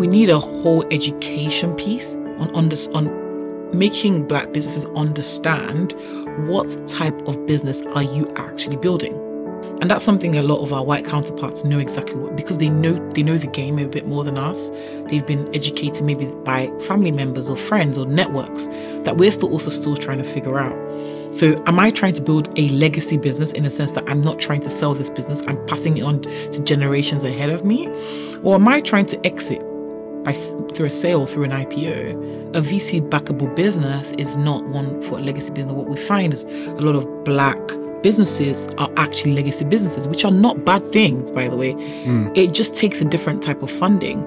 we need a whole education piece on on this on making black businesses understand what type of business are you actually building. And that's something a lot of our white counterparts know exactly what because they know they know the game a bit more than us. They've been educated maybe by family members or friends or networks that we're still also still trying to figure out. So am I trying to build a legacy business in a sense that I'm not trying to sell this business, I'm passing it on to generations ahead of me? Or am I trying to exit by through a sale through an IPO? A VC backable business is not one for a legacy business. What we find is a lot of black businesses are actually legacy businesses, which are not bad things, by the way. Mm. It just takes a different type of funding.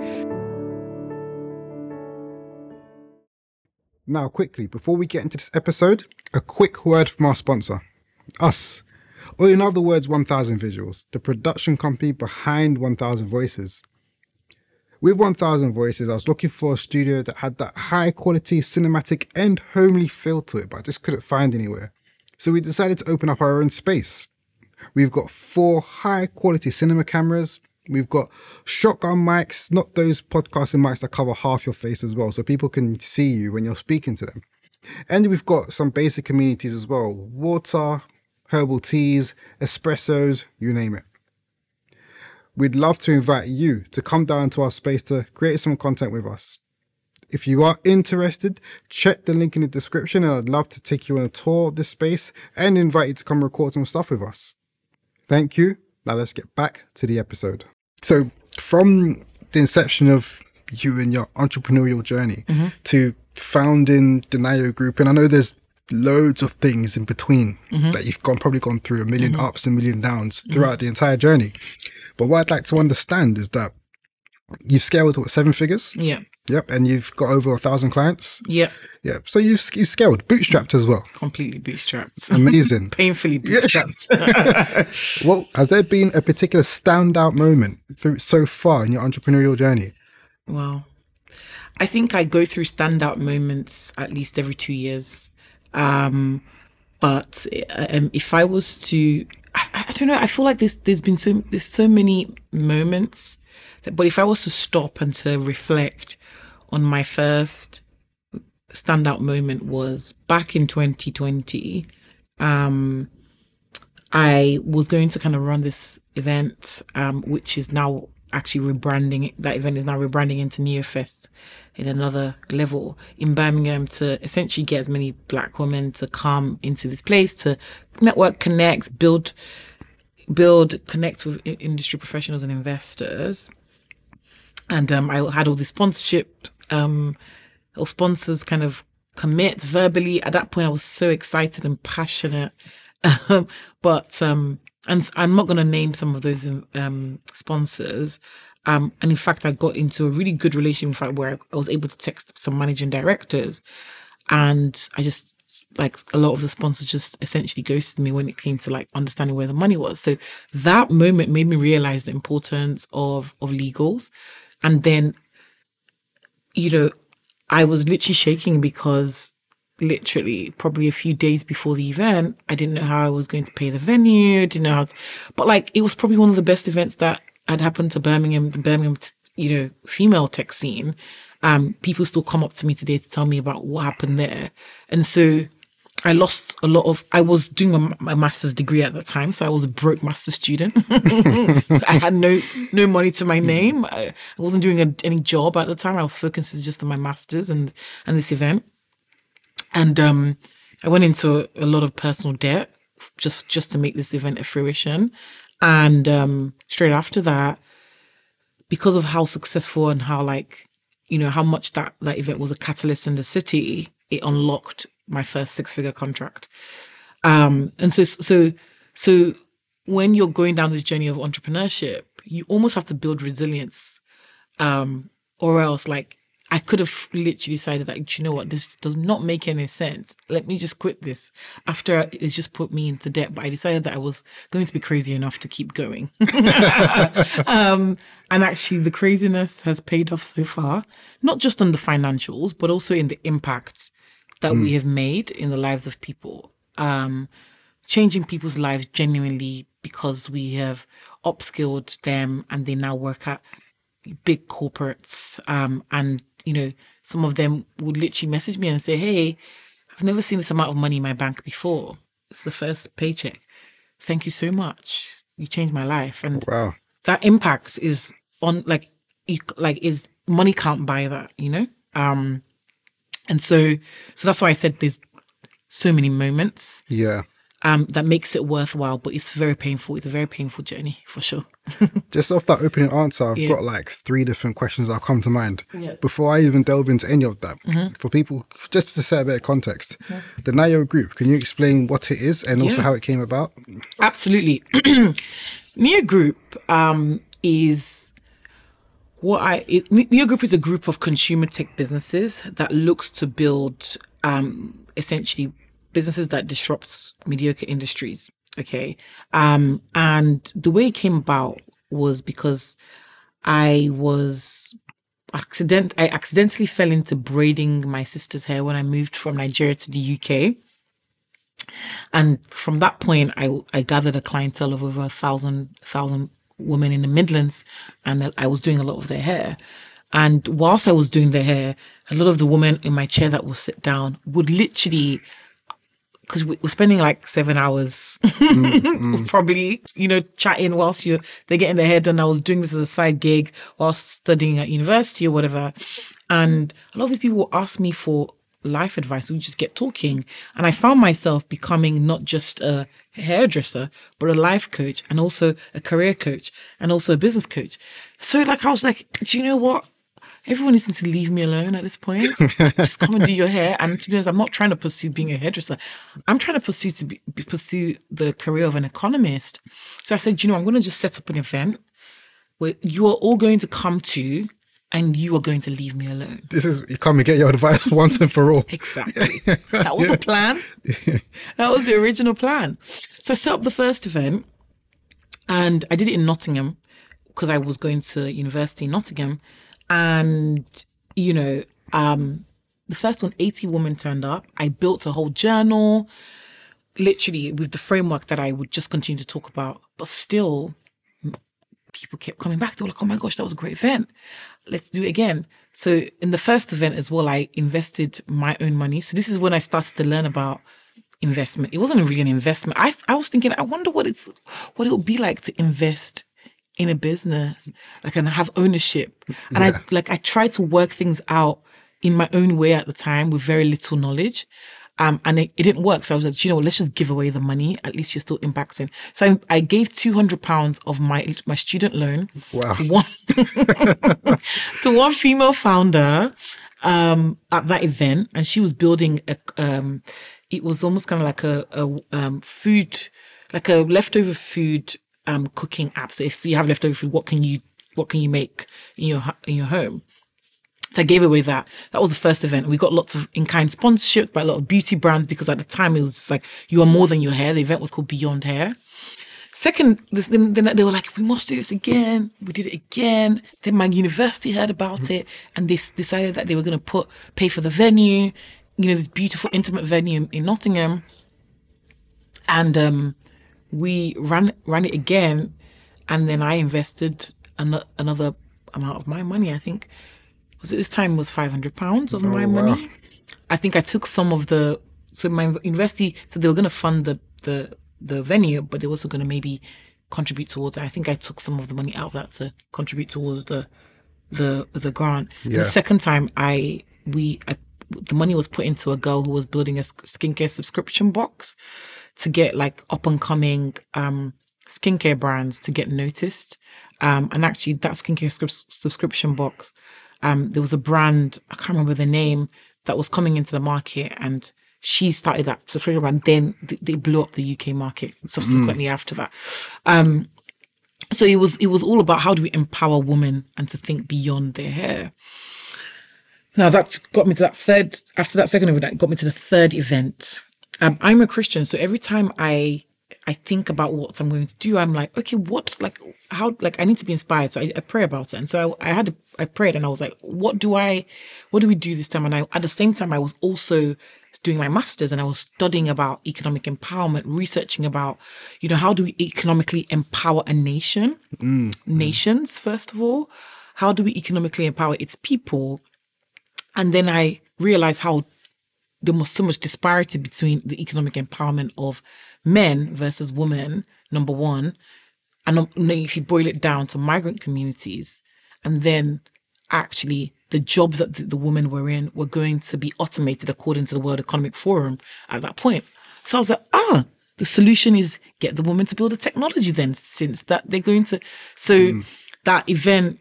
Now, quickly, before we get into this episode, a quick word from our sponsor, us. Or, in other words, 1000 Visuals, the production company behind 1000 Voices. With 1000 Voices, I was looking for a studio that had that high quality cinematic and homely feel to it, but I just couldn't find anywhere. So we decided to open up our own space. We've got four high quality cinema cameras. We've got shotgun mics, not those podcasting mics that cover half your face as well, so people can see you when you're speaking to them. And we've got some basic amenities as well water, herbal teas, espressos, you name it. We'd love to invite you to come down to our space to create some content with us. If you are interested, check the link in the description and I'd love to take you on a tour of this space and invite you to come record some stuff with us. Thank you. Now let's get back to the episode. So, from the inception of you and your entrepreneurial journey mm-hmm. to founding the Niyo Group, and I know there's loads of things in between mm-hmm. that you've gone probably gone through a 1000000 mm-hmm. ups and million downs throughout the entire journey. But what I'd like to understand is that you've scaled what seven figures? Yeah. Yep, and you've got over a thousand clients. Yep. Yep. So you've you've scaled, bootstrapped as well. Completely bootstrapped. Amazing. Painfully bootstrapped. well, has there been a particular standout moment through so far in your entrepreneurial journey? Well, I think I go through standout moments at least every two years. Um, but um, if I was to, I, I don't know. I feel like there's there's been so there's so many moments that, but if I was to stop and to reflect on my first standout moment was back in 2020. Um, I was going to kind of run this event, um, which is now actually rebranding. That event is now rebranding into NiyoFest in another level in Birmingham to essentially get as many black women to come into this place to network, connect, build, build, connect with industry professionals and investors. And um, I had all the sponsorship um, or sponsors kind of commit verbally. At that point, I was so excited and passionate. But um, and I'm not going to name some of those um, sponsors. Um, and in fact, I got into a really good relationship where I was able to text some managing directors, and I just like a lot of the sponsors just essentially ghosted me when it came to like understanding where the money was. So that moment made me realize the importance of of legals, and then you know, I was literally shaking because literally probably a few days before the event, I didn't know how I was going to pay the venue, didn't know how to, but like it was probably one of the best events that had happened to Birmingham, the Birmingham, you know, female tech scene. Um, people still come up to me today to tell me about what happened there. And so I lost a lot of. I was doing my, a master's degree at the time, so I was a broke master's student. I had no no money to my name. I, I wasn't doing a, any job at the time. I was focused just on my masters and and this event. And um, I went into a, lot of personal debt just just to make this event a fruition. And um, straight after that, because of how successful and how like you know how much that that event was a catalyst in the city, it unlocked my first six figure contract. Um, and so, so, so when you're going down this journey of entrepreneurship, you almost have to build resilience. Um, or else like I could have literally decided that, you know what, this does not make any sense. Let me just quit this after it's just put me into debt. But I decided that I was going to be crazy enough to keep going. um, and actually, the craziness has paid off so far, not just on the financials, but also in the impact that mm. we have made in the lives of people, um, changing people's lives genuinely because we have upskilled them and they now work at big corporates, um, and you know, some of them would literally message me and say, "Hey, I've never seen this amount of money in my bank before. It's the first paycheck. Thank you so much. You changed my life." And Wow. that impact is on like you like is money can't buy that you know um and so so that's why i said there's so many moments Yeah. Um that makes it worthwhile but it's very painful it's a very painful journey for sure Just off that opening answer, I've Yeah. got like three different questions that come to mind. Yeah. Mm-hmm. Before I even delve into any of that, for people, just to set a bit of context, the Niyo Group, can you explain what it is and also Yeah. how it came about? Absolutely. Niyo Group um, is what I it, Niyo Group is a group of consumer tech businesses that looks to build um, essentially businesses that disrupt mediocre industries. Okay, um, and the way it came about was because I was accident I accidentally fell into braiding my sister's hair when I moved from Nigeria to the UK. And from that point, I, I gathered a clientele of over a thousand, thousand women in the Midlands, and I was doing a lot of their hair. And whilst I was doing their hair, a lot of the women in my chair that would sit down would literally, because we're spending like seven hours, probably, you know, chatting whilst you're they're getting their hair done. I was doing this as a side gig whilst studying at university or whatever, and a lot of these people would ask me for life advice. We just get talking. And I found myself becoming not just a hairdresser, but a life coach and also a career coach and also a business coach. So like I was like, do you know what? Everyone needs to leave me alone at this point. Just come and do your hair. And to be honest, I'm not trying to pursue being a hairdresser. I'm trying to pursue to be, pursue the career of an economist. So I said, you know, I'm going to just set up an event where you are all going to come to, and you are going to leave me alone. This is you come and get your advice once and for all. Exactly. That was the plan. That was the original plan. So I set up the first event and I did it in Nottingham because I was going to university in Nottingham. And, you know, um, the first one, 80 women turned up. I built a whole journal, literally with the framework that I would just continue to talk about. But still, people kept coming back. They were like, oh my gosh, that was a great event. Let's do it again. So in the first event as well, I invested my own money. So this is when I started to learn about investment. It wasn't really an investment. I I was thinking, I wonder what it's what it would be like to invest in a business, like and have ownership. And I like I tried to work things out in my own way at the time with very little knowledge. Um, and it, it didn't work. So I was like, you know, let's just give away the money. At least you're still impacting. So I, I gave two hundred pounds of my my student loan Wow. to one to one female founder um, at that event, and she was building a. Um, it was almost kind of like a, a um, food, like a leftover food um, cooking apps. So if you have leftover food, what can you what can you make in your in your home? So I gave away that. That was the first event. We got lots of in-kind sponsorships by a lot of beauty brands because at the time it was just like you are more than your hair. The event was called Beyond Hair. Second, this, then, then they were like, we must do this again. We did it again. Then my university heard about it and they decided that they were going to put, pay for the venue, you know, this beautiful intimate venue in Nottingham. And, um, we ran, ran it again. And then I invested an- another amount of my money. I think, was it this time was 500 pounds of my Oh, wow. money? I think I took some of the so my university said they were going to fund the the the venue, but they were also going to maybe contribute towards it. I think I took some of the money out of that to contribute towards the the the grant. Yeah. The second time, I we I, the money was put into a girl who was building a skincare subscription box to get like up and coming um skincare brands to get noticed. Um, and actually, that skincare scrip- subscription box, um, there was a brand I can't remember the name that was coming into the market, and she started that subscription brand. Then th- they blew up the UK market subsequently after that. Um, so it was it was all about how do we empower women and to think beyond their hair. Now that's got me to that third. After that second event, that got me to the third event. Um, I'm a Christian, so every time I I think about what I'm going to do, I'm like, okay, what like how like I need to be inspired. So I, I pray about it, and so I, I had I prayed, and I was like, what do I, what do we do this time? And I at the same time, I was also doing my masters, and I was studying about economic empowerment, researching about, you know, how do we economically empower a nation, nations first of all, how do we economically empower its people? And then I realized how there was so much disparity between the economic empowerment of men versus women, number one. And um, if you boil it down to migrant communities, and then actually the jobs that the, women were in were going to be automated according to the World Economic Forum at that point. So I was like, ah, the solution is get the women to build the technology then, since that they're going to. So that event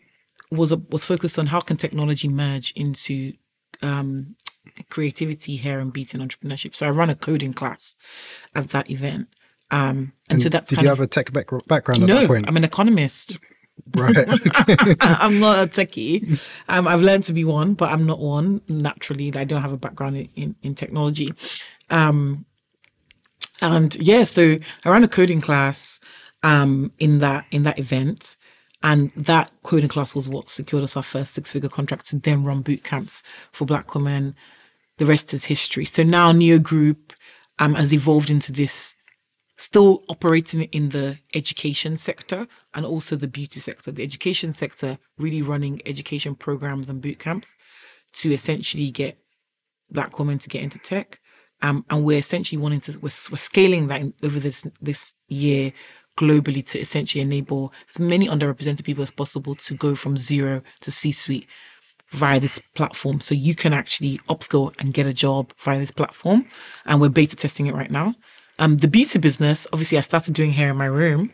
was a, was focused on how can technology merge into um, creativity, hair and beauty and entrepreneurship. So I run a coding class at that event. Um, and, so that's Did you of, have a tech back- background at no, that point? I'm an economist. right. I'm not a techie. Um, I've learned to be one, but I'm not one naturally. I don't have a background in, in, in technology. Um, and yeah, so I ran a coding class um, in that in that event, and that coding class was what secured us our first six figure contract to then run boot camps for Black women. The rest is history. So now Niyo Group um, has evolved into this still operating in the education sector and also the beauty sector. The education sector really running education programs and boot camps to essentially get black women to get into tech. Um, and we're essentially wanting to we're, we're scaling that in, over this this year globally to essentially enable as many underrepresented people as possible to go from zero to C-suite via this platform. So you can actually upskill and get a job via this platform. And we're beta testing it right now. Um, the beauty business, obviously, I started doing hair in my room.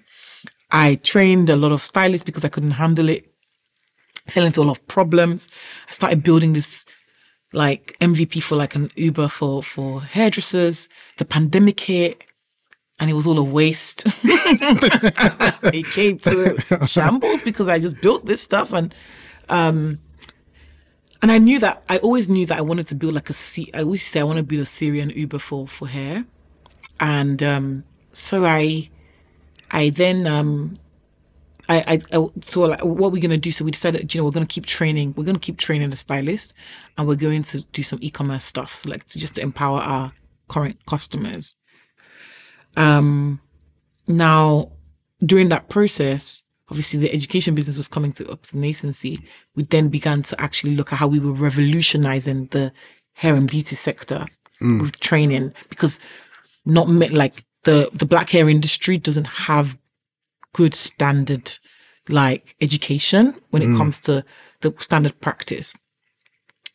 I trained a lot of stylists because I couldn't handle it. Fell into a lot of problems. I started building this like MVP for like an Uber for for hairdressers. The pandemic hit, and it was all a waste. it came to shambles because I just built this stuff and um and I knew that I always knew that I wanted to build like a C I always say I want to build a Syrian Uber for for hair. And um so I I then um I, I, I so like what we're gonna do. So we decided, you know, we're gonna keep training. We're gonna keep training the stylist, and we're going to do some e-commerce stuff. So like to just to empower our current customers. Um, now during that process, obviously the education business was coming to up nascency. We then began to actually look at how we were revolutionizing the hair and beauty sector with training because not me- like the the black hair industry doesn't have good standard like education when it comes to the standard practice.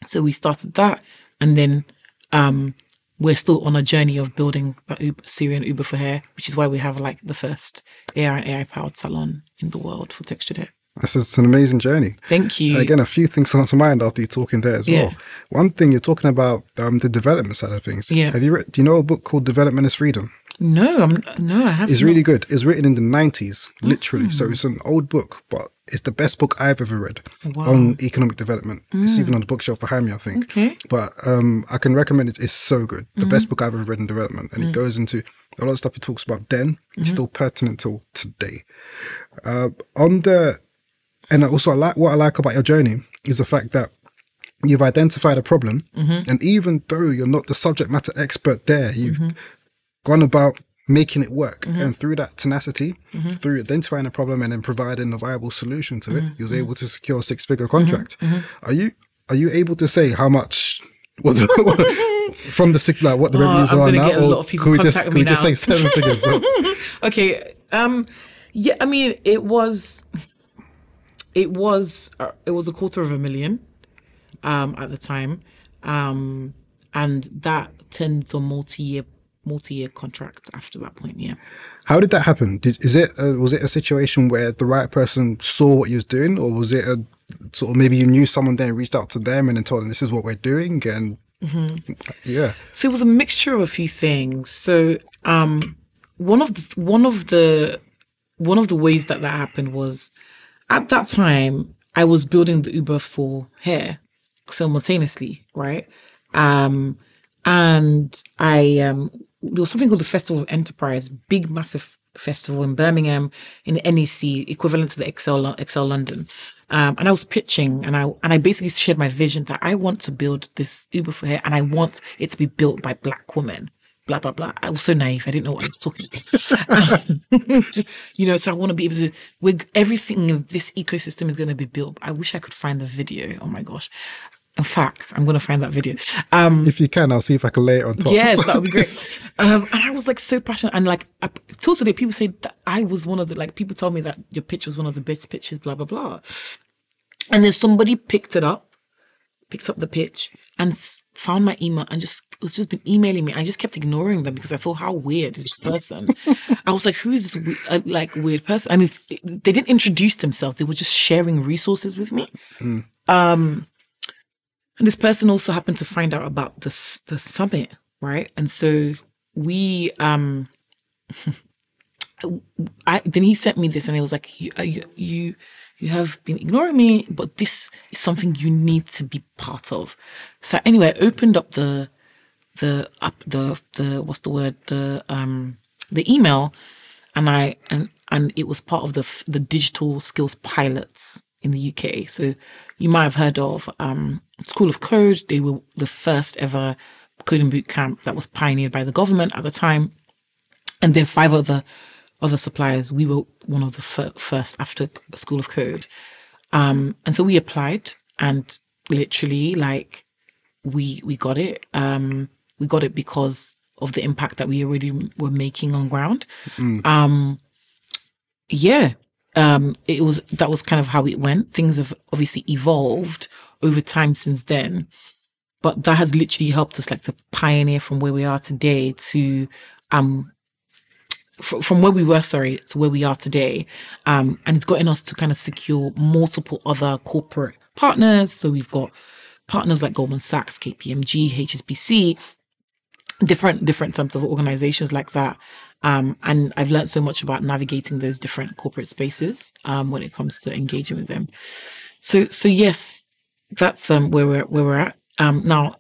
So we started that and then um we're still on a journey of building that Uber, Syrian Uber for hair, which is why we have like the first AI and AI powered salon in the world for textured hair. This is an amazing journey. Thank you. Again, a few things come to mind after you talking there as Yeah. well. One thing you're talking about um, the development side of things. Yeah. Have you read? Do you know a book called Development as Freedom? No, I'm no, I haven't. It's really good. It's written in the 90s, literally. So it's an old book, but it's the best book I've ever read on economic development. It's even mm. on the bookshelf behind me, I think. Okay. But um, I can recommend it. It's so good. The best mm-hmm. book I've ever read in development. And it mm. goes into a lot of stuff he talks about then. It's mm-hmm. still pertinent till today. Uh, on the, and also I like what I like about your journey is the fact that you've identified a problem, mm-hmm. and even though you're not the subject matter expert there, you've gone about making it work. And through that tenacity, through identifying a problem and then providing a viable solution to it, he was able to secure a six figure contract. Are you are you able to say how much what, what- from the six like what the Oh, revenues I'm are now? get a or lot of people could we just could we just say seven figures? okay. Um yeah, I mean it was it was uh, it was a quarter of a million um at the time. Um and that tends to multi-year multi-year contract after that point, yeah. How did that happen? Did, is it was it a situation where the right person saw what you was doing, or was it a sort of maybe you knew someone there and reached out to them and then told them this is what we're doing and yeah, So it was a mixture of a few things. So um, one of the one of the one of the ways that that happened was at that time I was building the Uber for hair simultaneously, right? Um, and I um, there was something called the Festival of Enterprise, big massive festival in Birmingham in NEC, equivalent to the Excel Excel London. Um, and I was pitching, and I and I basically shared my vision that I want to build this Uber for hair, and I want it to be built by Black women blah blah blah. I was so naive. I didn't know what I was talking about. you know, so I want to be able to. With everything in this ecosystem is going to be built. I wish I could find the video. Oh my gosh. In fact, I'm going to find that video. Um, If you can, I'll see if I can lay it on top. Yes, that would be great. Um, and I was like so passionate, and like I, till today, people say that I was one of the like people told me that your pitch was one of the best pitches, blah blah blah. And then somebody picked it up, picked up the pitch, and found my email and just was just been emailing me. I just kept ignoring them because I thought, how weird is this person? I was like, who is this uh, like weird person? And it's, they didn't introduce themselves; they were just sharing resources with me. Um, and this person also happened to find out about this the summit, right? And so we um I then he sent me this and he was like you uh, you you, you have been ignoring me, but this is something you need to be part of. So anyway, I opened up the the up the the what's the word the um the email and I and and it was part of the the digital skills pilots in the UK. So you might have heard of um, School of Code. They were the first ever coding boot camp that was pioneered by the government at the time, and then five other other suppliers. We were one of the fir- first after School of Code, um, and so we applied and literally like we we got it. Um, we got it because of the impact that we already were making on ground. Um, yeah, um, it was that was kind of how it went. Things have obviously evolved over time since then, but that has literally helped us like to pioneer from where we are today to um fr- from where we were sorry to where we are today. Um and it's gotten us to kind of secure multiple other corporate partners. So we've got partners like goldman sachs kpmg hsbc different different types of organizations like that um, and i've learned so much about navigating those different corporate spaces um, when it comes to engaging with them so so yes that's um, where we're where we're at um, now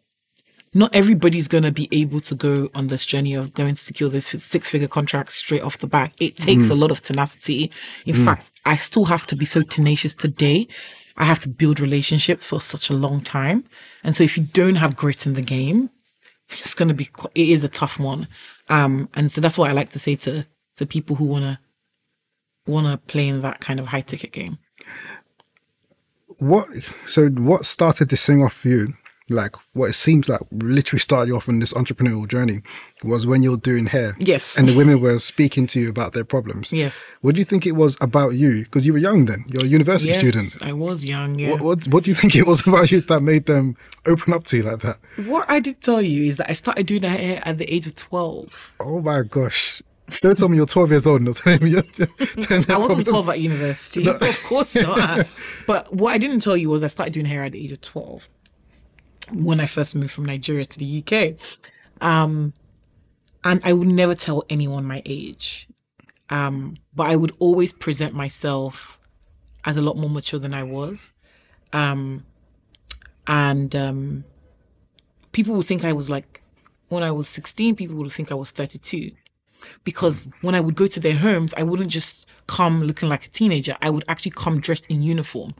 not everybody's going to be able to go on this journey of going to secure this six figure contract straight off the bat. It takes a lot of tenacity. In fact, I still have to be so tenacious today. I have to build relationships for such a long time. And so if you don't have grit in the game, it's going to be, it is a tough one. Um, and so that's what I like to say to, to people who want to, want to play in that kind of high ticket game. What? So, what started this thing off for you? Like, what it seems like literally started you off on this entrepreneurial journey was when you're doing hair. Yes. And the women were speaking to you about their problems. Yes. What do you think it was about you? Because you were young then. You're a university student. Yes, student. I was young. Yeah. What, what What do you think it was about you that made them open up to you like that? What I did tell you is that I started doing hair at the age of 12. Oh my gosh! Don't tell me you're 12 years old. and you're me you're telling I wasn't problems. 12 at university. of course not. but what I didn't tell you was I started doing hair at the age of 12 when I first moved from Nigeria to the UK. Um, and I would never tell anyone my age. Um, but I would always present myself as a lot more mature than I was. Um, and um, people would think I was like, when I was 16, people would think I was 32 because when I would go to their homes, I wouldn't just come looking like a teenager. I would actually come dressed in uniform.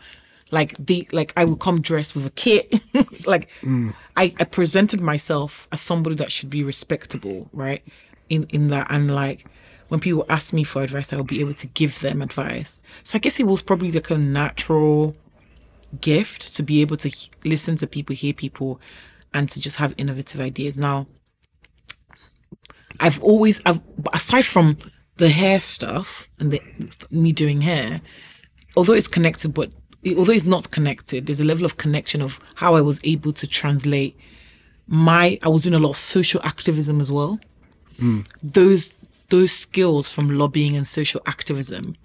Like they like I would come dressed with a kit. like mm. I, I presented myself as somebody that should be respectable, right? In in that and like when people ask me for advice, I will be able to give them advice. So I guess it was probably like a natural gift to be able to h- listen to people, hear people, and to just have innovative ideas. Now, I've always, I've, aside from the hair stuff and the, me doing hair, although it's connected, but although it's not connected, there's a level of connection of how I was able to translate my. I was doing a lot of social activism as well. Hmm. Those those skills from lobbying and social activism,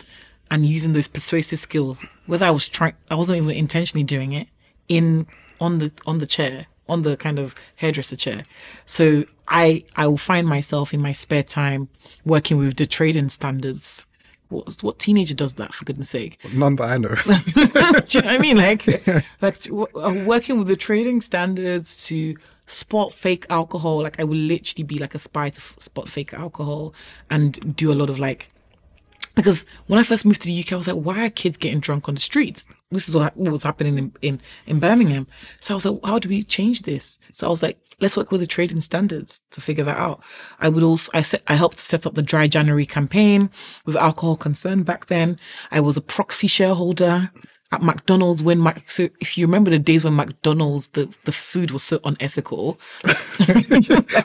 and using those persuasive skills, whether I was trying, I wasn't even intentionally doing it in on the on the chair on the kind of hairdresser chair. So I I will find myself in my spare time working with the trading standards. What what teenager does that for goodness sake? None that I know. Do you know what I mean? Like, like to, uh, working with the trading standards to spot fake alcohol. Like, I will literally be like a spy to f- spot fake alcohol and do a lot of like because when I first moved to the UK, I was like, why are kids getting drunk on the streets? This is what, what was happening in, in, in Birmingham. So I was like, how do we change this? So I was like, let's work with the trading standards to figure that out. I would also, I set, I helped set up the dry January campaign with alcohol concern back then. I was a proxy shareholder at McDonald's when Mac, so if you remember the days when McDonald's, the, the food was so unethical.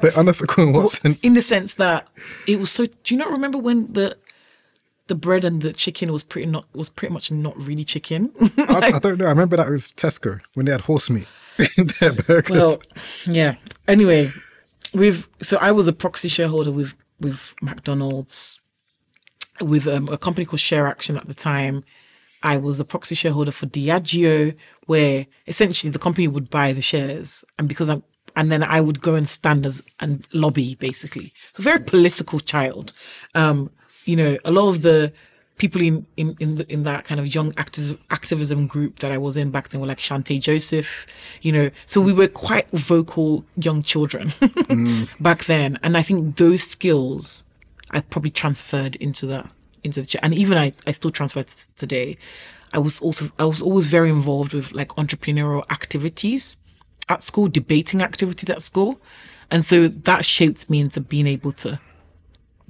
But unethical in what sense? in the sense that it was so. Do you not remember when the the bread and the chicken was pretty not was pretty much not really chicken? I, I don't know. I remember that with Tesco when they had horse meat in their burgers. well, yeah. Anyway, with so I was a proxy shareholder with with McDonald's, with um, a company called ShareAction at the time. I was a proxy shareholder for Diageo, where essentially the company would buy the shares, and because I'm and then I would go and stand as and lobby basically. So very political child. Um, you know, a lot of the people in in in, the, in that kind of young activ- activism group that I was in back then were like Chanté Joseph. You know, so we were quite vocal young children back then, and I think those skills I probably transferred into that into the and even I I still transfer today. I was also I was always very involved with like entrepreneurial activities at school, debating activities at school, and so that shaped me into being able to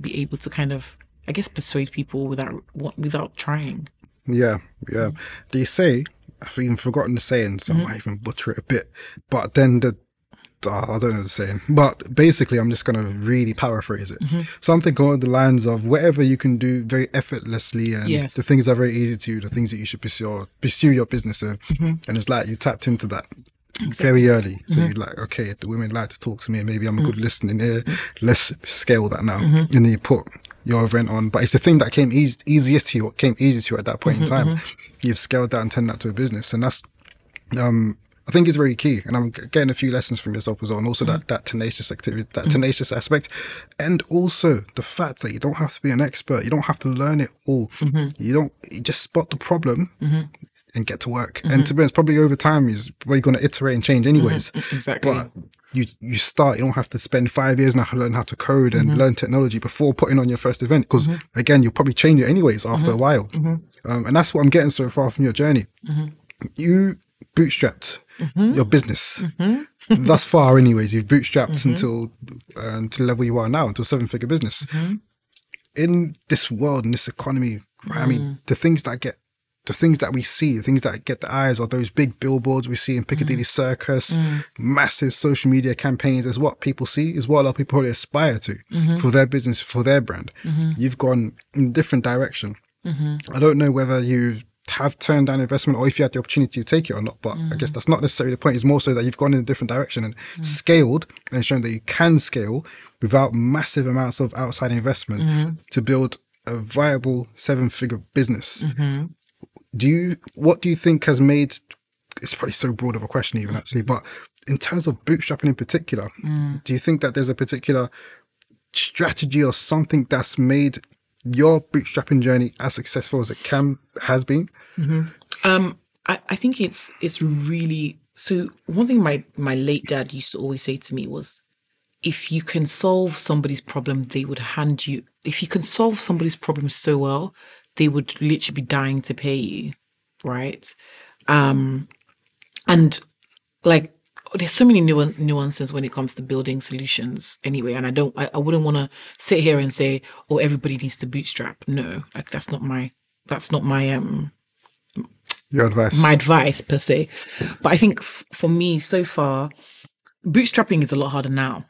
be able to kind of I guess persuade people without without trying. Yeah, yeah. Mm-hmm. They say, I've even forgotten the saying, so I mm-hmm. might even butcher it a bit. But then the, I don't know the saying. But basically, I'm just going to really paraphrase it. Mm-hmm. Something along the lines of whatever you can do very effortlessly and Yes. the things that are very easy to you, the things that you should pursue, pursue your business in. And it's like you tapped into that. Very early, so mm-hmm. you're like, okay, the women like to talk to me. Maybe I'm a good mm. listening ear. Let's scale that now, mm-hmm. and then you put your event on. But it's the thing that came easy, easiest to you, what came easy to you at that point in mm-hmm, time. You've scaled that and turned that to a business, and that's um, I think it's very key, and I'm getting a few lessons from yourself as well, and also that that tenacious activity, that tenacious aspect, and also the fact that you don't have to be an expert, you don't have to learn it all. You don't you just spot the problem and get to work. And mm-hmm. to be honest, probably over time, you're probably going to iterate and change mm-hmm. anyways. Exactly. But you you start, you don't have to spend five years now to learn how to code and mm-hmm. learn technology before putting on your first event. Because again, you'll probably change it anyways after a while. Um, and that's what I'm getting so far from your journey. You bootstrapped your business thus far, anyways. You've bootstrapped until um, uh, until the level you are now, until seven figure business. In this world, in this economy, I mean, mm. the things that get the things that we see, the things that get the eyes are those big billboards we see in Piccadilly mm. Circus, mm. massive social media campaigns is what people see, is what a lot of people probably aspire to mm-hmm. for their business, for their brand. Mm-hmm. You've gone in a different direction. Mm-hmm. I don't know whether you have turned down investment or if you had the opportunity to take it or not, but I guess mm. that's not necessarily the point. It's more so that you've gone in a different direction and scaled and shown that you can scale without massive amounts of outside investment to build a viable seven figure business do you what do you think has made it's probably so broad of a question even actually but in terms of bootstrapping in particular do you think that there's a particular strategy or something that's made your bootstrapping journey as successful as it can has been Um, I, I think it's it's really so. One thing my my late dad used to always say to me was, if you can solve somebody's problem, they would hand you. If you can solve somebody's problem so well, they would literally be dying to pay you, right? Um, and like there's so many nuan- nuances when it comes to building solutions anyway and i don't i, I wouldn't want to sit here and say oh everybody needs to bootstrap no like that's not my that's not my um your advice my advice per se. But I think f- for me so far, bootstrapping is a lot harder now.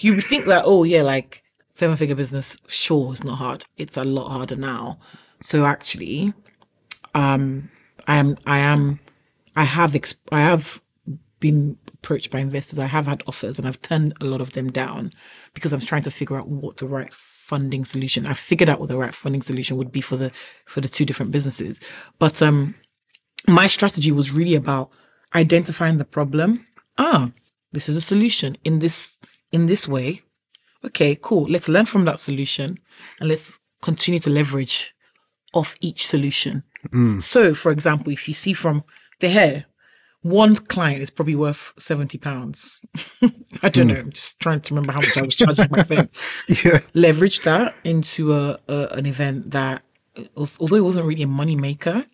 you think that, oh yeah, like seven figure business, sure, it's not hard. It's a lot harder now. So actually, um, I am, I am, I have, exp- I have been approached by investors. I have had offers and I've turned a lot of them down because I'm trying to figure out what the right funding solution. I figured out what the right funding solution would be for the for the two different businesses. But um my strategy was really about identifying the problem. Ah, this is a solution in this in this way. Okay, cool. Let's learn from that solution and let's continue to leverage off each solution. Mm. So, for example, if you see from the hair, one client is probably worth seventy pounds. I don't mm. know. I'm just trying to remember how much I was charging back then. Yeah. Leverage that into a, a an event that, was, although it wasn't really a money maker,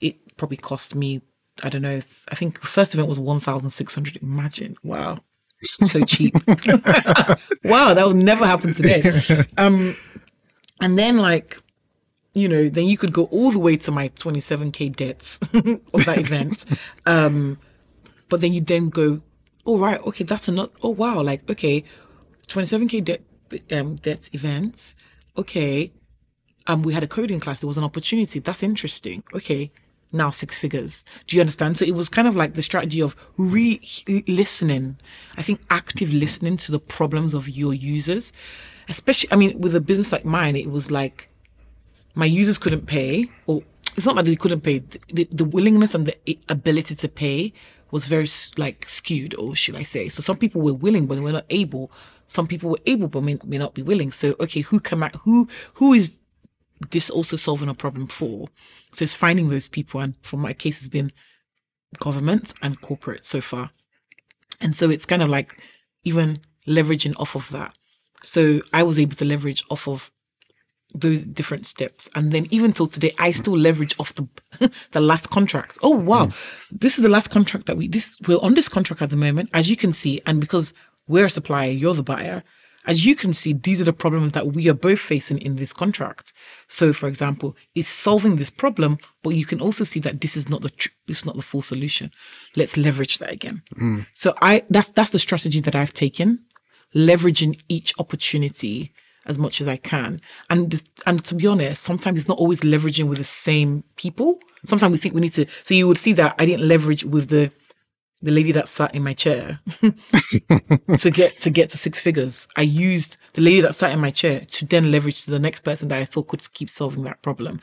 it probably cost me. I don't know. I think the first event was one thousand six hundred. Imagine, wow, so cheap. wow, that will never happen today. Um, and then like you know, then you could go all the way to my 27k debts of that event. Um, but then you then go, oh right, okay, that's another. Oh wow, like okay, 27k debt um debt event. Okay, um, we had a coding class. There was an opportunity. That's interesting. Okay, now six figures. Do you understand? So it was kind of like the strategy of really listening. I think active listening to the problems of your users, especially. I mean, with a business like mine, it was like my users couldn't pay, or it's not that they couldn't pay. The, the willingness and the ability to pay was very like skewed, or should I say? So some people were willing, but they were not able. Some people were able, but may, may not be willing. So okay, who come out? Who who is this also solving a problem for? So it's finding those people, and for my case, it's been government and corporate so far. And so it's kind of like even leveraging off of that. So I was able to leverage off of those different steps. And then even till today, I still leverage off the the last contract. Oh wow. Mm. This is the last contract that we this we're on this contract at the moment, as you can see, and because we're a supplier, you're the buyer. As you can see, these are the problems that we are both facing in this contract. So, for example, it's solving this problem, but you can also see that this is not the tr- it's not the full solution. Let's leverage that again. Mm. So, I that's that's the strategy that I've taken, leveraging each opportunity as much as I can. And and to be honest, sometimes it's not always leveraging with the same people. Sometimes we think we need to. So you would see that I didn't leverage with the the lady that sat in my chair to get to get to six figures. I used the lady that sat in my chair to then leverage to the next person that I thought could keep solving that problem.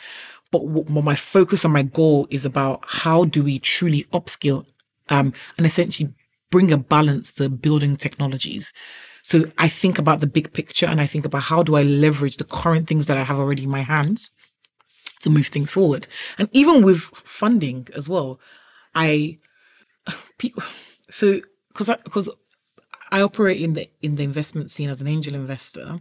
But what my focus and my goal is about how do we truly upskill um, and essentially bring a balance to building technologies so I think about the big picture and I think about how do I leverage the current things that I have already in my hands to move things forward. And even with funding as well, I, so, cause I, cause I operate in the, in the investment scene as an angel investor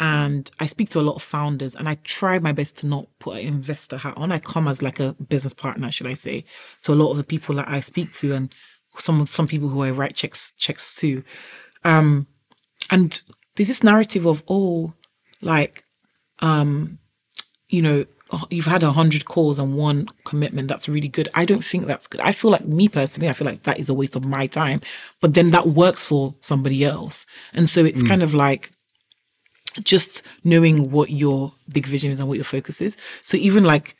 and I speak to a lot of founders and I try my best to not put an investor hat on. I come as like a business partner, should I say. So a lot of the people that I speak to and some some people who I write checks checks to, um, and there's this narrative of, oh, like, um, you know, you've had a hundred calls and one commitment. That's really good. I don't think that's good. I feel like me personally, I feel like that is a waste of my time, but then that works for somebody else. And so it's mm. kind of like, just knowing what your big vision is and what your focus is. So even like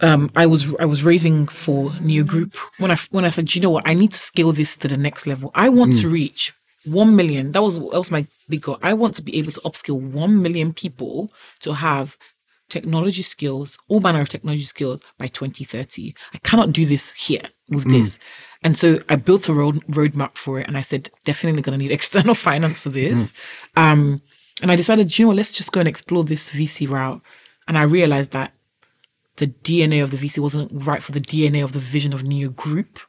um, I was I was raising for Niyo Group when I when I said, you know what, I need to scale this to the next level. I want mm. to reach one million. That was that was my big goal. I want to be able to upskill one million people to have technology skills, all manner of technology skills by 2030. I cannot do this here with mm. this. And so I built a road roadmap for it and I said, definitely gonna need external finance for this. Mm. Um, and I decided, you know, let's just go and explore this VC route. And I realized that the DNA of the VC wasn't right for the DNA of the vision of Niyo Group.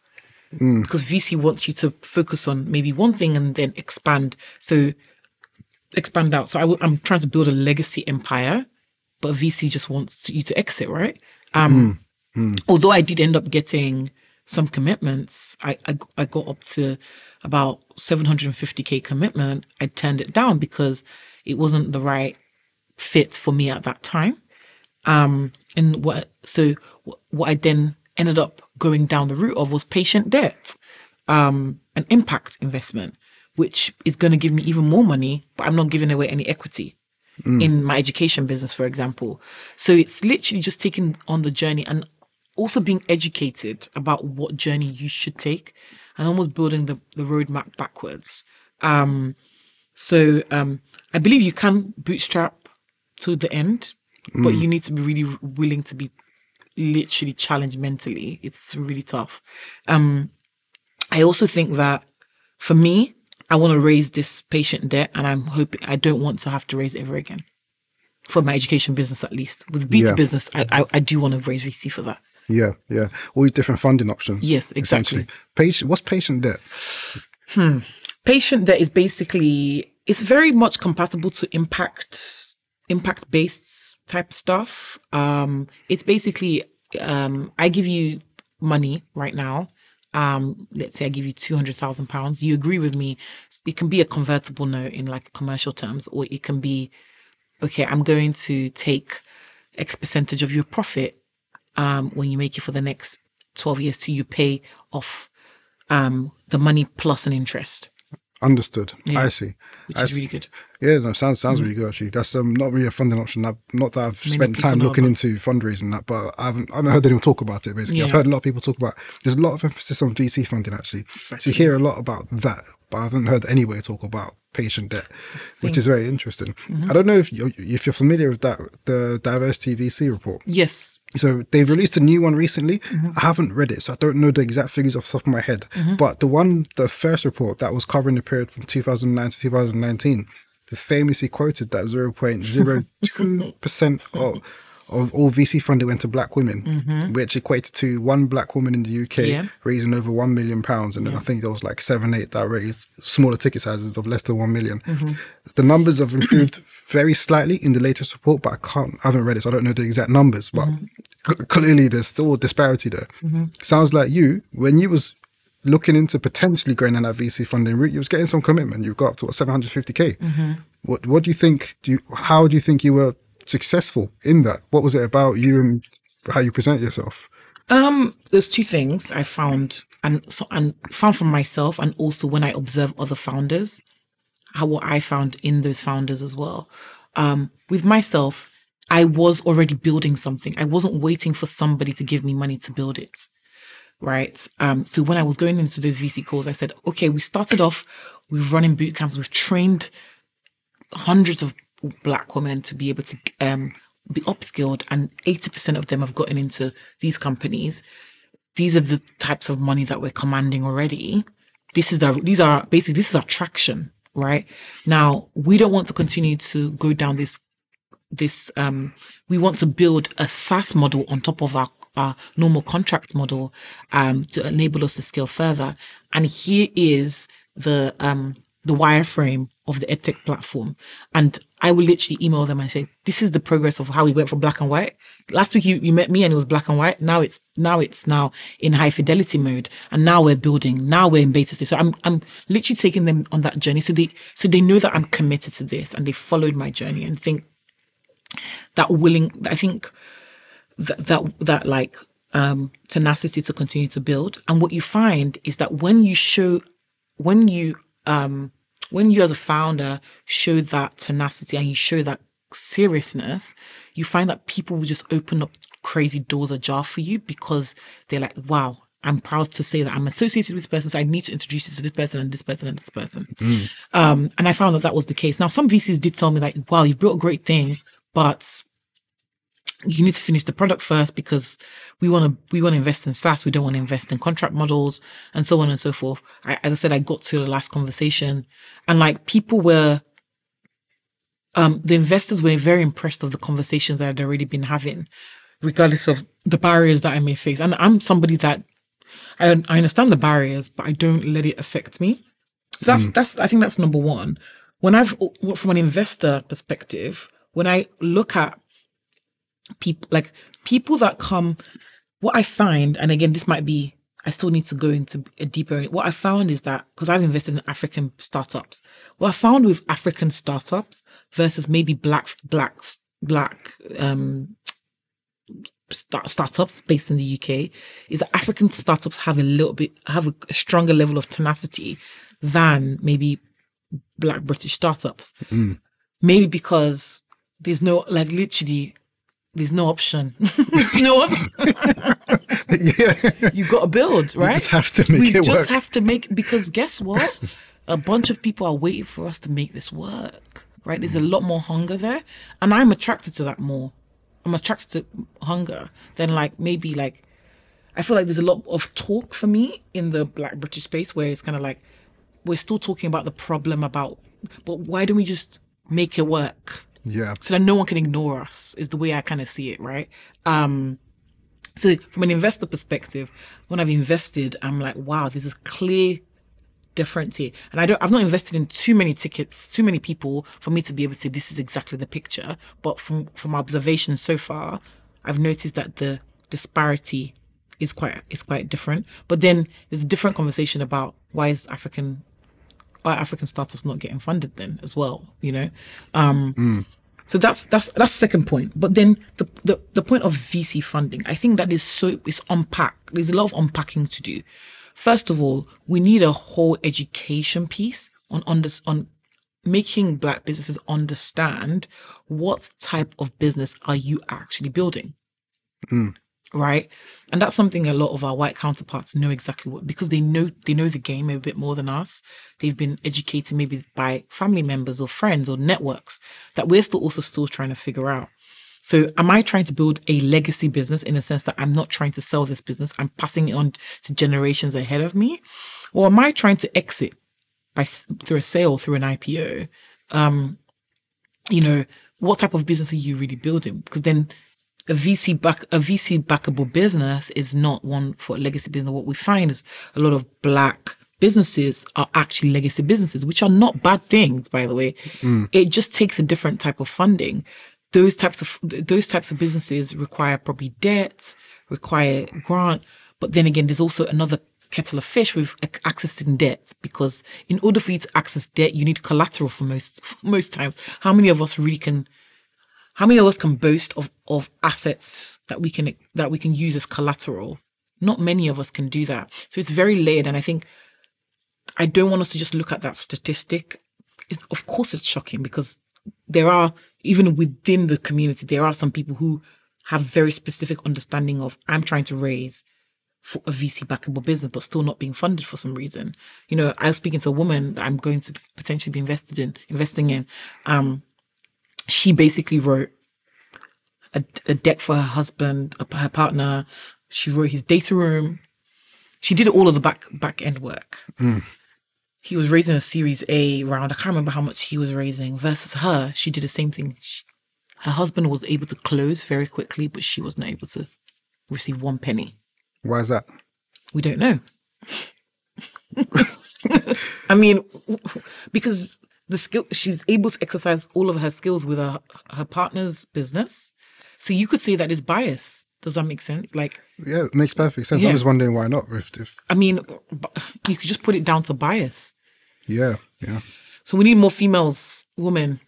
Mm. Because VC wants you to focus on maybe one thing and then expand. So expand out. So i w- I'm trying to build a legacy empire, but VC just wants to, you to exit, right? Um, mm. Mm. Although I did end up getting some commitments, I, I, I got up to about 750k commitment. I turned it down because it wasn't the right fit for me at that time. Um, and what so what I then ended up going down the route of was patient debt, um, an impact investment, which is going to give me even more money, but I'm not giving away any equity. Mm. In my education business, for example. So it's literally just taking on the journey and also being educated about what journey you should take and almost building the, the roadmap backwards. Um, so um, I believe you can bootstrap to the end mm. but you need to be really willing to be literally challenged mentally. It's really tough. Um, I also think that for me, I want to raise this patient debt, and I'm hoping I don't want to have to raise it ever again for my education business, at least. With B2 yeah. business, I, I, I do want to raise VC for that. Yeah, yeah. All these different funding options. Yes, exactly. Patient, what's patient debt? Hmm. patient debt is basically it's very much compatible to impact impact based type stuff um it's basically um i give you money right now um let's say i give you 200,000 pounds you agree with me it can be a convertible note in like commercial terms or it can be okay i'm going to take x percentage of your profit um when you make it for the next 12 years till you pay off um the money plus an interest Understood. Yeah. I see. which I is see. really good Yeah, no, sounds sounds really good actually. That's um, not really a funding option. Not that I've spent time looking about. into fundraising that, but I haven't I haven't heard anyone talk about it. Basically, I've heard a lot of people talk about. There's a lot of emphasis on VC funding actually. So you hear a lot about that, but I haven't heard anywhere talk about patient debt, which is very interesting. Mm-hmm. I don't know if you if you're familiar with that the diversity VC report. yes So they've released a new one recently. Mm-hmm. I haven't read it, so I don't know the exact figures off the top of my head. But the one, the first report that was covering the period from 2009 to 2019, is famously quoted that 0.02% of, of all VC funding went to black women, which equated to one black woman in the UK Mm-hmm. Yeah. raising over 1 million pounds. And then I think there was like seven, eight that raised smaller ticket sizes of less than 1 million. Mm-hmm. The numbers have improved very slightly in the latest report, but I can't, I haven't read it, so I don't know the exact numbers. But Mm-hmm. c- clearly there's still a disparity there. Sounds like you, when you was looking into potentially going in that VC funding route, you was getting some commitment. You've got up to what 750k. Mm-hmm. What What do you think? Do you how do you think you were successful in that? What was it about you and how you present yourself? Um, there's two things I found and so and found from myself and also when I observe other founders, how what I found in those founders as well. Um, with myself, I was already building something. I wasn't waiting for somebody to give me money to build it. Right. Um, so when I was going into those VC calls, I said, okay, we started off, we've run in boot camps, we've trained hundreds of black women to be able to um, be upskilled, and 80% of them have gotten into these companies. These are the types of money that we're commanding already. This is the these are basically this is our traction, right? Now we don't want to continue to go down this this um we want to build a SaaS model on top of our our normal contract model um to enable us to scale further. And here is the um the wireframe of the edtech platform. And I will literally email them and say, this is the progress of how we went from black and white. Last week you, you met me and it was black and white. Now it's now it's now in high fidelity mode. And now we're building. Now we're in beta stage. So I'm I'm literally taking them on that journey. So they so they know that I'm committed to this and they followed my journey and think that willing I think that that that like um tenacity to continue to build. And what you find is that when you show when you um when you as a founder show that tenacity and you show that seriousness, you find that people will just open up crazy doors ajar for you because they're like, wow, I'm proud to say that I'm associated with this person, so I need to introduce you to this person and this person and this person. Um, and I found that that was the case. Now, some VCs did tell me like, wow, you built a great thing, but you need to finish the product first because we want to we want to invest in SaaS. We don't want to invest in contract models and so on and so forth. I, as I said, I got to the last conversation, and like people were, um, the investors were very impressed of the conversations I had already been having, regardless of the barriers that I may face. And I'm somebody that I I understand the barriers, but I don't let it affect me. So that's that's I think that's number one. When I've from an investor perspective, when I look at people like people that come what i find and again this might be i still need to go into a deeper what i found is that because i've invested in african startups what i found with african startups versus maybe black black black um start, startups based in the uk is that african startups have a little bit have a, a stronger level of tenacity than maybe black british startups. Maybe because there's no like literally there's no option. there's no option. yeah, You got to build, right? We just have to make we it work. We just have to make because guess what? a bunch of people are waiting for us to make this work. Right? There's a lot more hunger there, and I'm attracted to that more. I'm attracted to hunger than like maybe like I feel like there's a lot of talk for me in the Black British space where it's kind of like we're still talking about the problem about, but why don't we just make it work? Yeah. so that no one can ignore us is the way I kind of see it, right? Um, So from an investor perspective, when I've invested, I'm like, wow, there's a clear difference here. And I don't I've not invested in too many tickets, too many people for me to be able to say this is exactly the picture. But from from observation so far, I've noticed that the disparity is quite is quite different. But then there's a different conversation about why is African why African startups not getting funded then as well, you know? Um so that's that's that's second point. But then the, the the point of VC funding, I think that is so is unpack. There's a lot of unpacking to do. First of all, we need a whole education piece on on this on making black businesses understand what type of business are you actually building right? And that's something a lot of our white counterparts know exactly what because they know they know the game a bit more than us. They've been educated maybe by family members or friends or networks that we're still also still trying to figure out. So am i trying to build a legacy business in a sense that i'm not trying to sell this business? I'm passing it on to generations ahead of me? Or am i trying to exit by through a sale through an ipo Um, you know, what type of business are you really building? Because then a VC back a VC backable business is not one for a legacy business. What we find is a lot of black businesses are actually legacy businesses, which are not bad things, by the way. Mm. It just takes a different type of funding. Those types of those types of businesses require probably debt, require grant, but then again, there's also another kettle of fish with ac- accessing debt because in order for you to access debt, you need collateral for most for most times. How many of us really can? How many of us can boast of of assets that we can that we can use as collateral? Not many of us can do that. So it's very layered, and I think I don't want us to just look at that statistic. It's, of course, it's shocking because there are even within the community there are some people who have very specific understanding of I'm trying to raise for a VC backable business, but still not being funded for some reason. You know, I was speaking to a woman that I'm going to potentially be invested in, investing in. Um, she basically wrote a, a deck for her husband, her partner. She wrote his data room. She did all of the back back end work. Hmm. He was raising a Series A round. I can't remember how much he was raising. Versus her, she did the same thing. She, her husband was able to close very quickly, but she wasn't able to receive one penny. Why is that? We don't know. I mean, because the skill she's able to exercise all of her skills with her her partner's business. So you could say that is bias. Does that make sense? Like, Yeah, it makes perfect sense. Yeah. I'm just wondering why not. If, if I mean, you could just put it down to bias. yeah, yeah, So we need more females, women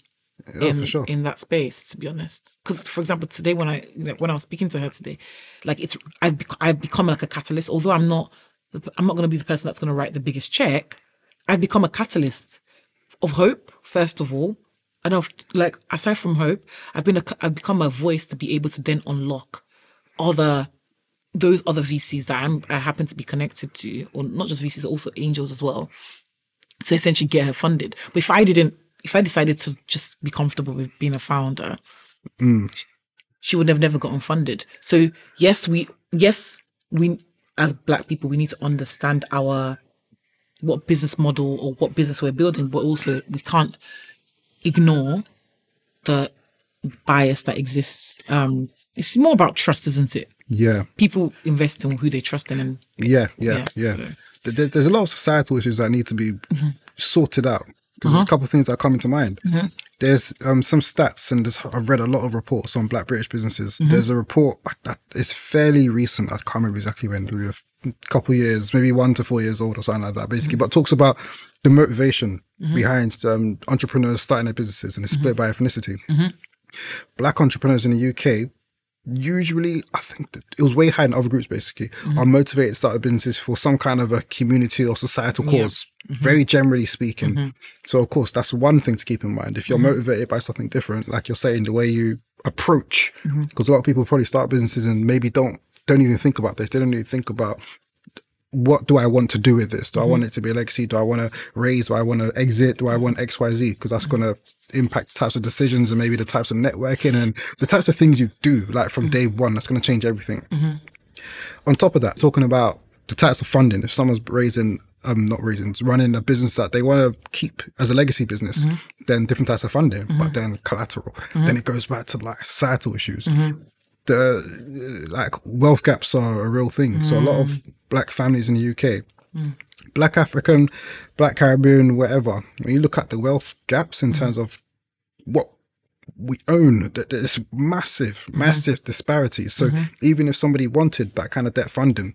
yeah, in for sure. in that space. To be honest, because for example, today when I you know, when I was speaking to her today, like it's I've bec- I've become like a catalyst. Although I'm not I'm not going to be the person that's going to write the biggest check. I've become a catalyst of hope. First of all, and of like aside from hope, I've been a, I've become a voice to be able to then unlock other those other VCs that I'm, I happen to be connected to, or not just VCs, also angels as well to essentially get her funded. But if I didn't, if I decided to just be comfortable with being a founder, mm. she would have never gotten funded. So yes, we yes we as black people we need to understand our what business model or what business we're building, but also we can't ignore the bias that exists. Um, it's more about trust, isn't it? Yeah, People invest in who they trust in, and yeah, yeah, Yeah, yeah. so- There- there- there's a lot of societal issues that need to be mm-hmm. sorted out. Because there's uh-huh. a couple of things that come into mind. Mm-hmm. There's um, some stats, and there's, I've read a lot of reports on Black British businesses. Mm-hmm. There's a report uh, that is fairly recent. I can't remember exactly when, maybe a f- couple years, maybe one to four years old or something like that, basically. But talks about the motivation mm-hmm. behind um, entrepreneurs starting their businesses, and it's split mm-hmm. by ethnicity. Mm-hmm. Black entrepreneurs in the UK usually I think that it was way higher than other groups basically are motivated to start businesses for some kind of a community or societal cause very generally speaking. So of course that's one thing to keep in mind. If you're motivated by something different like you're saying the way you approach because a lot of people probably start businesses and maybe don't don't even think about this they don't even think about what do I want to do with this? Do I mm-hmm. want it to be a legacy? Do I want to raise? Do I want to exit? Do I want X, Y, Z? Because that's going to impact the types of decisions and maybe the types of networking and the types of things you do, like from mm-hmm. day one. That's going to change everything. Mm-hmm. On top of that, talking about the types of funding, if someone's raising, um, not raising, running a business that they want to keep as a legacy business, then different types of funding, but then collateral. Then it goes back to like societal issues. The like wealth gaps are a real thing. So a lot of mm. black families in the UK, mm. black African, black Caribbean, whatever. When you look at the wealth gaps in mm. terms of what we own, that there's massive, mm-hmm. massive disparities. So mm-hmm. even if somebody wanted that kind of debt funding,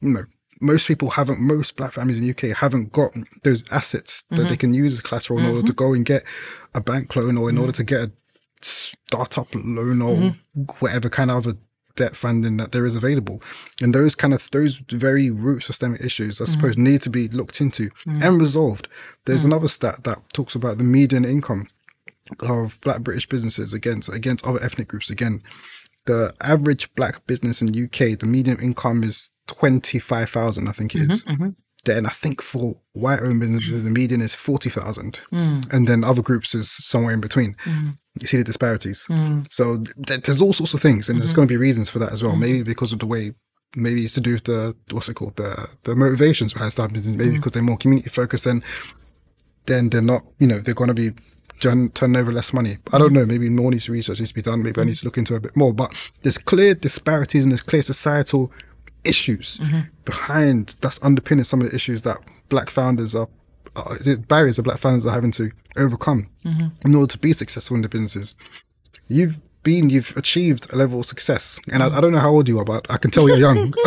you know, most people haven't, most black families in the UK haven't got those assets that they mm-hmm. can use as collateral in order to go and get a bank loan or in order to get a startup loan or mm-hmm. whatever kind of other debt funding that there is available. And those kind of, those very root systemic issues, I mm-hmm. suppose, need to be looked into mm-hmm. and resolved. There's another stat that talks about the median income of black British businesses against against other ethnic groups. Again, the average black business in UK, the median income is twenty five thousand, I think it is. Then I think for white owned businesses, the median is forty thousand, mm. and then other groups is somewhere in between. You see the disparities. Mm. So th- there's all sorts of things, and there's mm-hmm. going to be reasons for that as well. Mm-hmm. Maybe because of the way. Maybe it's to do with the what's it called the the motivations behind starting business. Maybe mm-hmm. because they're more community focused, and then they're not. You know, they're going to be turn, turning over less money. I don't know. Maybe more needs to research needs to be done. Maybe I need to look into it a bit more. But there's clear disparities and there's clear societal issues behind that's underpinning some of the issues that black founders are, uh, the barriers that black founders are having to overcome mm-hmm. in order to be successful in their businesses. You've been, you've achieved a level of success, and I, I don't know how old you are, but I can tell you're young.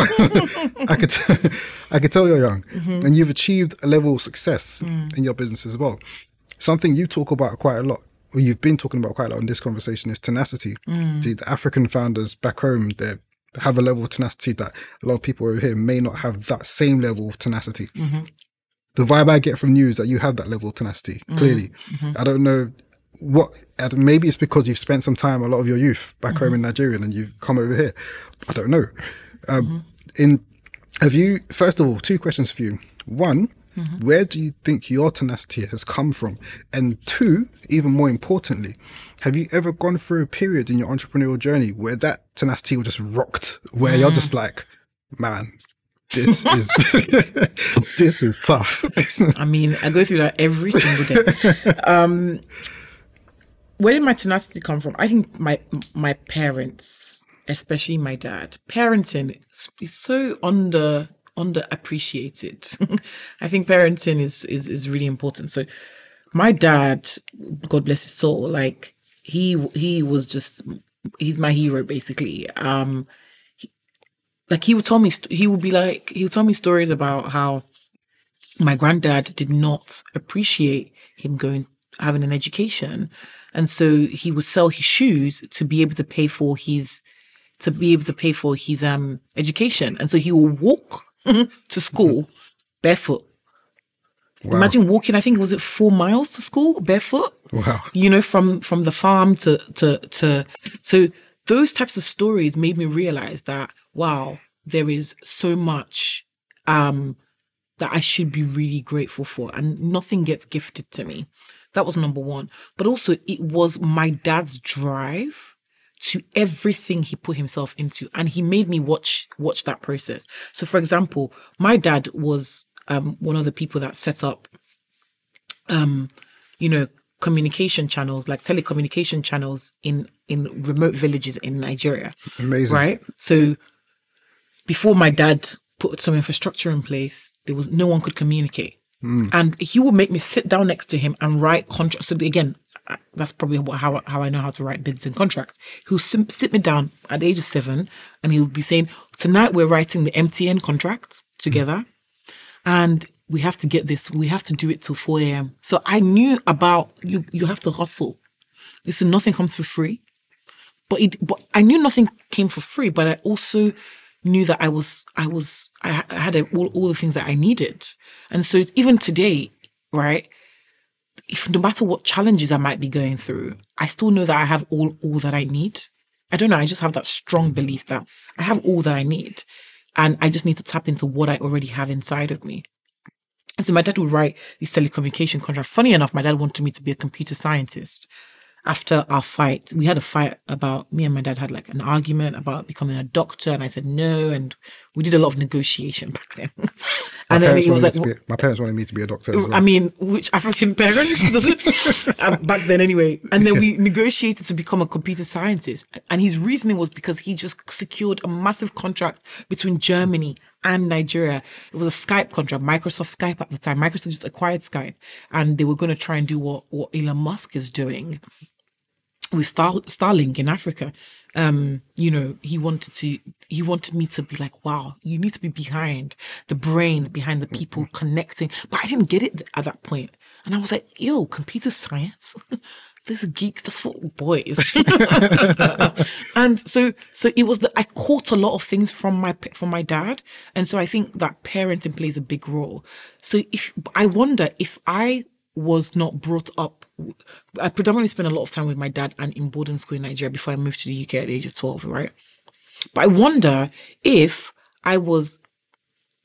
I could, t- I could tell you're young, mm-hmm. and you've achieved a level of success mm. in your business as well. Something you talk about quite a lot, or you've been talking about quite a lot in this conversation, is tenacity. Mm. See, the African founders back home, they have a level of tenacity that a lot of people over here may not have that same level of tenacity. Mm-hmm. The vibe I get from you is that you have that level of tenacity. Mm-hmm. Clearly, mm-hmm. I don't know what. Maybe it's because you've spent some time, a lot of your youth back home in mm-hmm. Nigeria, and you've come over here. I don't know. Um, In have you? First of all, two questions for you. One, where do you think your tenacity has come from? And two, even more importantly, have you ever gone through a period in your entrepreneurial journey where that tenacity was just rocked, where you're mm. just like, man, this is this is tough. I mean, I go through that every single day. um, where did my tenacity come from? I think my my parents, especially my dad, parenting is, so under underappreciated. I think parenting is is is really important. So, my dad, God bless his soul, like he he was just he's my hero basically. Um, like he would tell me he would be like he would tell me stories about how my granddad did not appreciate him going having an education. And so he would sell his shoes to be able to pay for his to be able to pay for his um education. And so he would walk to school barefoot. Imagine walking i think was it four miles to school barefoot? Wow. you know from from the farm to to to so those types of stories made me realize that wow there is so much um that I should be really grateful for and nothing gets gifted to me. That was number 1 but also it was my dad's drive to everything he put himself into and he made me watch watch that process. So for example my dad was um one of the people that set up um you know communication channels like telecommunication channels in in remote villages in Nigeria. Amazing. right? So before my dad put some infrastructure in place there was no one could communicate hmm. and he would make me sit down next to him and write contracts so again that's probably what, how, how I know how to write bids and contracts. He'll sim- sit me down at the age of seven and he'll be saying, Tonight we're writing the MTN contract together and we have to get this, we have to do it till 4 a.m. So I knew about you, you have to hustle. Listen, nothing comes for free. But it, but I knew nothing came for free, but I also knew that I was, I was, I had all, all the things that I needed. And so even today, right? if no matter what challenges I might be going through, I still know that I have all all that I need. I don't know. I just have that strong belief that I have all that I need, and I just need to tap into what I already have inside of me. And so my dad would write these telecommunication contracts. Funny enough, my dad wanted me to be a computer scientist. After our fight, we had a fight about me and my dad had like an argument about becoming a doctor, and I said no, and we did a lot of negotiation back then. And then he was like, be, my parents wanted me to be a doctor. As well. I mean, which African parents doesn't um, back then anyway? And then we negotiated to become a computer scientist. And his reasoning was because he just secured a massive contract between Germany and Nigeria. It was a Skype contract, Microsoft Skype at the time. Microsoft just acquired Skype, and they were going to try and do what what Elon Musk is doing with Star Starlink in Africa. Um, you know, he wanted to he wanted me to be like, wow, you need to be behind the brains, behind the people connecting. But I didn't get it at that point. And I was like, yo, computer science? This is geeks, that's for boys. and so so it was that I caught a lot of things from my from my dad. And so I think that parenting plays a big role. So if I wonder if I was not brought up. I predominantly spent a lot of time with my dad and in boarding school in Nigeria before I moved to the UK at the age of 12, right? But I wonder if I was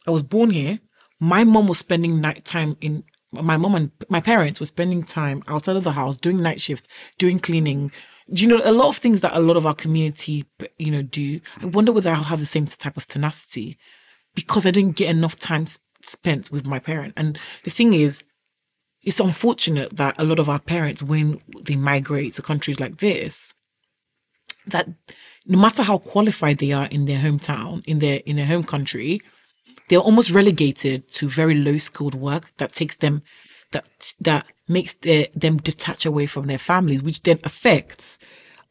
I was born here, my mom was spending night time in my mom and my parents were spending time outside of the house doing night shifts, doing cleaning. Do you know a lot of things that a lot of our community, you know, do? I wonder whether I'll have the same type of tenacity because I didn't get enough time spent with my parent. And the thing is, it's unfortunate that a lot of our parents, when they migrate to countries like this, that no matter how qualified they are in their hometown, in their in their home country, they're almost relegated to very low skilled work that takes them that that makes their, them detach away from their families, which then affects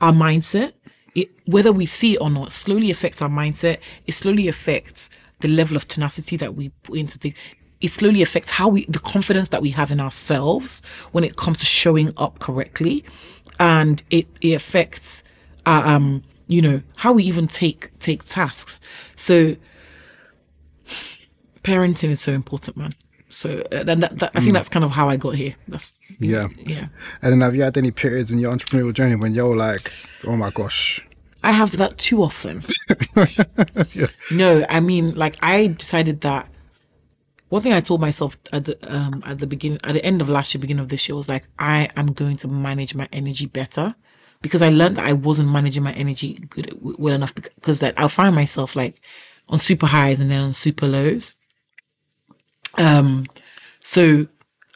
our mindset. It, whether we see it or not, slowly affects our mindset. It slowly affects the level of tenacity that we put into the. It slowly affects how we, the confidence that we have in ourselves when it comes to showing up correctly, and it it affects, uh, um, you know, how we even take take tasks. So parenting is so important, man. So uh, and that, that, I think that's kind of how I got here. That's Yeah. yeah. And then have you had any periods in your entrepreneurial journey when you're like, oh my gosh, I have that too often. No, I mean, like I decided that one thing I told myself at the um at the beginning, at the end of last year, beginning of this year, was like I am going to manage my energy better because I learned that I wasn't managing my energy good well enough because that I'll find myself like on super highs and then on super lows. Um, so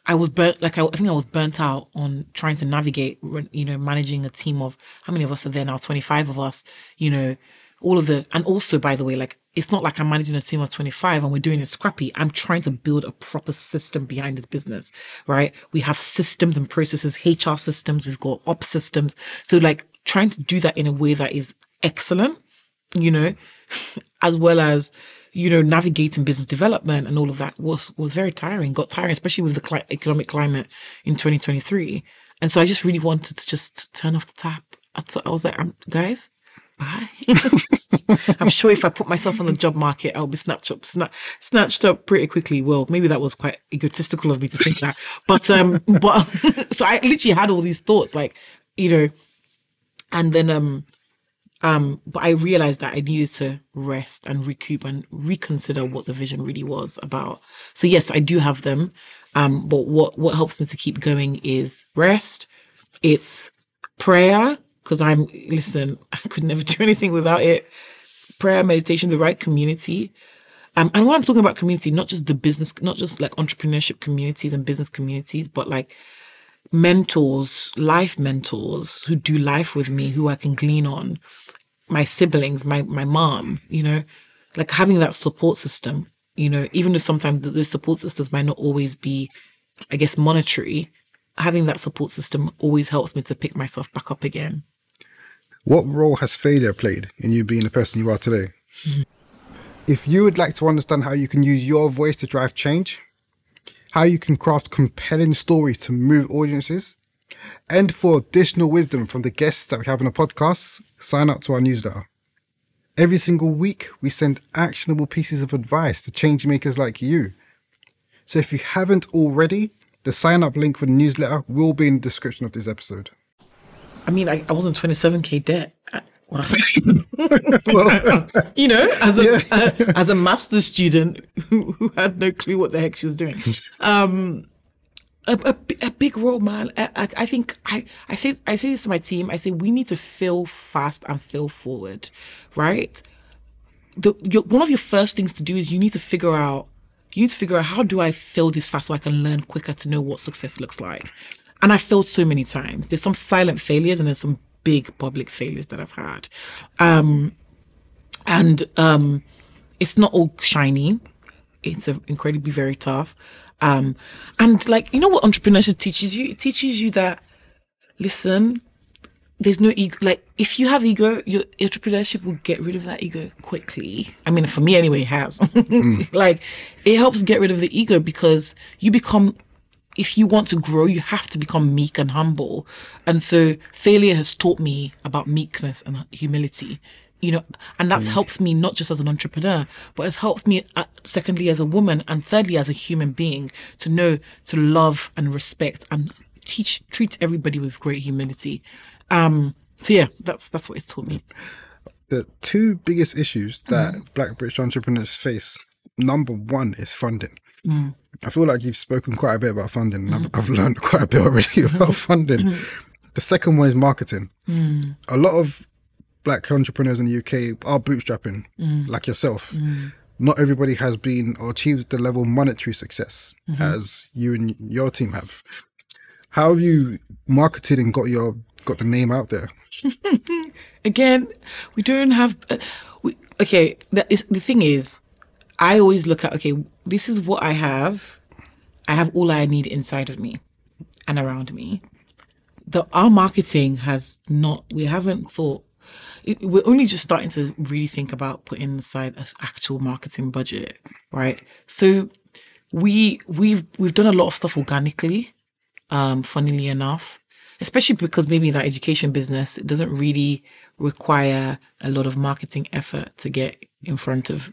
I was burnt, like I, I think I was burnt out on trying to navigate, you know, managing a team of how many of us are there now? 25 of us, you know, all of the, and also by the way, like it's not like I'm managing a team of 25 and we're doing it scrappy. I'm trying to build a proper system behind this business, right? We have systems and processes, HR systems, we've got ops systems. So like trying to do that in a way that is excellent, you know, as well as, you know, navigating business development and all of that was was very tiring. Got tiring, especially with the cli- economic climate in 2023. And so I just really wanted to just turn off the tap. I was like, I'm, guys, bye. I'm sure if I put myself on the job market, I'll be snatched up, sna- snatched up pretty quickly. Well, maybe that was quite egotistical of me to think that, but um, but so I literally had all these thoughts, like, you know, and then um, um, but I realized that I needed to rest and recoup and reconsider what the vision really was about. So yes, I do have them. Um, but what what helps me to keep going is rest. It's prayer because I'm listen. I could never do anything without it. Prayer, meditation, the right community. Um, and when I'm talking about community, not just the business, not just like entrepreneurship communities and business communities, but like mentors, life mentors who do life with me, who I can glean on, my siblings, my my mom, you know, like having that support system, you know, even though sometimes th- those support systems might not always be, I guess, monetary, having that support system always helps me to pick myself back up again. What role has failure played in you being the person you are today? Mm-hmm. If you would like to understand how you can use your voice to drive change, how you can craft compelling stories to move audiences, and for additional wisdom from the guests that we have on the podcast, sign up to our newsletter. Every single week, we send actionable pieces of advice to change makers like you. So if you haven't already, the sign up link for the newsletter will be in the description of this episode. I mean, I, I was in 27k debt. I- well, you know, as a as a master's student who, who had no clue what the heck she was doing. Um, a, a, a big role, man. I, I, think I, I say I say this to my team. I say we need to feel fast and feel forward, right? The your, one of your first things to do is you need to figure out you need to figure out how do I fail this fast so I can learn quicker to know what success looks like. And I failed so many times. There's some silent failures and there's some big public failures that I've had. Um, and um, it's not all shiny. It's incredibly very tough. Um, and like you know what entrepreneurship teaches you? It teaches you that listen, there's no ego. Like if you have ego, your entrepreneurship will get rid of that ego quickly. I mean, for me anyway, it has. like it helps get rid of the ego because you become. If you want to grow, you have to become meek and humble. And so failure has taught me about meekness and humility you know, and that's helps me not just as an entrepreneur, but it helps me, uh, secondly, as a woman, and thirdly, as a human being, to know to love and respect and teach, treat everybody with great humility. Um, so yeah, that's that's what it's taught me. The two biggest issues that Black British entrepreneurs face. Number one is funding. I feel like you've spoken quite a bit about funding, and I've, I've learned quite a bit already about funding. The second one is marketing. Mm. A lot of black entrepreneurs in the UK are bootstrapping, mm. like yourself. Mm. Not everybody has been or achieved the level of monetary success mm-hmm. as you and your team have. How have you marketed and got your got the name out there? Again, we don't have. Uh, we, okay, the, the thing is, I always look at okay, this is what I have. I have all I need inside of me and around me. The our marketing has not. We haven't thought. It, we're only just starting to really think about putting aside an actual marketing budget, right? So we we've we've done a lot of stuff organically um, funnily enough, especially because maybe that education business, it doesn't really require a lot of marketing effort to get in front of.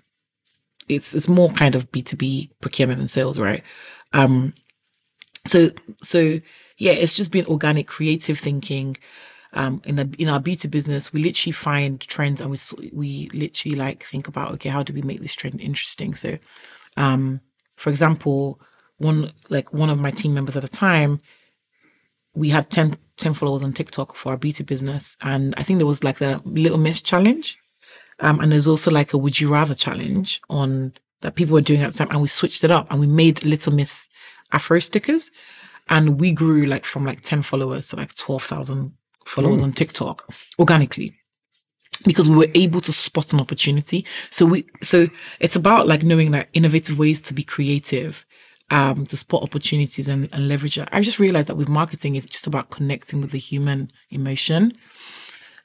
It's it's more kind of B two B procurement and sales, right? Um, so so yeah, it's just been organic, creative thinking. Um, in a, in our beauty business, we literally find trends and we we literally like think about okay, how do we make this trend interesting? So, um, for example, one like one of my team members at the time, we had 10, 10 followers on TikTok for our beauty business, and I think there was like the Little Miss challenge, um, and there's also like a Would You Rather challenge on that people were doing at the time, and we switched it up and we made Little Miss Afro stickers, and we grew like from like ten followers to like twelve thousand followers on TikTok organically because we were able to spot an opportunity. So we so it's about like knowing like innovative ways to be creative, um, to spot opportunities and, and leverage it. I just realized that with marketing it's just about connecting with the human emotion.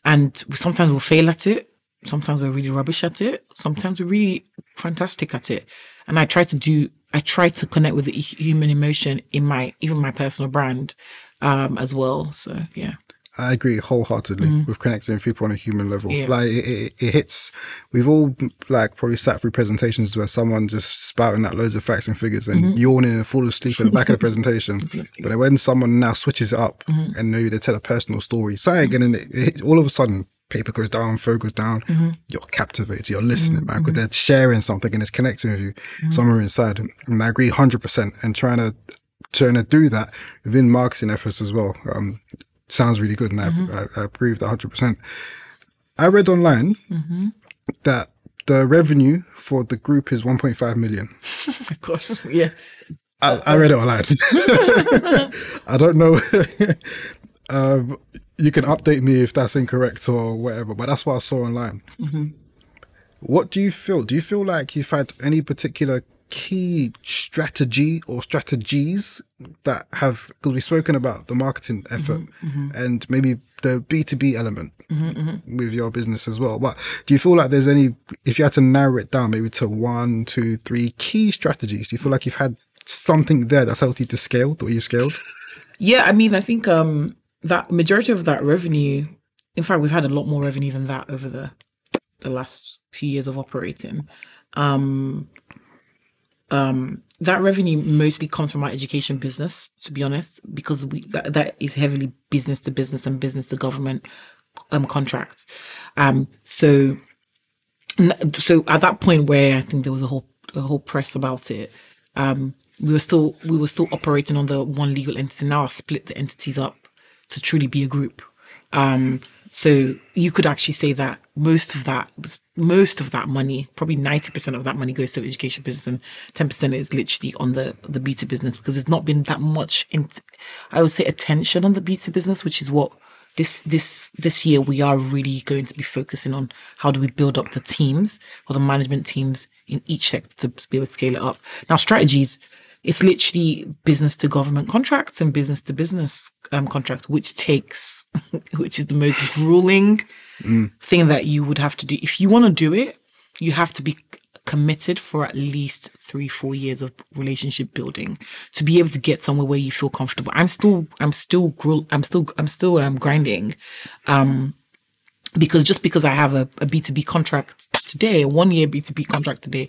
And we, sometimes we'll fail at it. Sometimes we're really rubbish at it. Sometimes we're really fantastic at it. And I try to do I try to connect with the human emotion in my even my personal brand um as well. So yeah. I agree wholeheartedly mm-hmm. with connecting with people on a human level. Yeah. Like it, it, it hits. We've all like probably sat through presentations where someone just spouting out loads of facts and figures and mm-hmm. yawning and falling asleep in the back of the presentation. But when someone now switches it up mm-hmm. and maybe they tell a personal story, say again, and it, it, all of a sudden paper goes down, phone goes down. Mm-hmm. You're captivated. You're listening, man, because mm-hmm. they're sharing something and it's connecting with you mm-hmm. somewhere inside. And I agree, hundred percent. And trying to trying to do that within marketing efforts as well. Um, sounds really good, and I, I, I agree with that hundred percent. I read online that the revenue for the group is 1.5 million. Of course. Yeah. I, I read it online. I don't know. um, you can update me if that's incorrect or whatever, but that's what I saw online. Mm-hmm. What do you feel? Do you feel like you've had any particular key strategy or strategies that have, because we've spoken about the marketing mm-hmm, effort mm-hmm. and maybe the B2B element with your business as well. But do you feel like there's any, if you had to narrow it down maybe to one, two, three key strategies, do you feel like you've had something there that's helped you to scale the way you've scaled? Yeah, I mean, I think um that majority of that revenue, in fact, we've had a lot more revenue than that over the the last few years of operating. Um, um, that revenue mostly comes from our education business, to be honest, because we that, that is heavily business to business and business to government um contracts. Um, so so at that point where I think there was a whole a whole press about it, um, we were still we were still operating on the one legal entity. Now I've split the entities up to truly be a group. Um, So you could actually say that most of that, most of that money, probably 90% of that money goes to education business and 10% is literally on the, the B2 business because there's not been that much, in, I would say attention on the B2 business, which is what this, this, this year we are really going to be focusing on how do we build up the teams or the management teams in each sector to be able to scale it up. Now strategies, it's literally business to government contracts and business to business um, contracts, which takes, which is the most grueling thing that you would have to do. If you want to do it, you have to be committed for at least three, four years of relationship building to be able to get somewhere where you feel comfortable. I'm still, I'm still, I'm still, I'm still um, grinding. Um, because just because I have a a B2B contract today, a one year B2B contract today,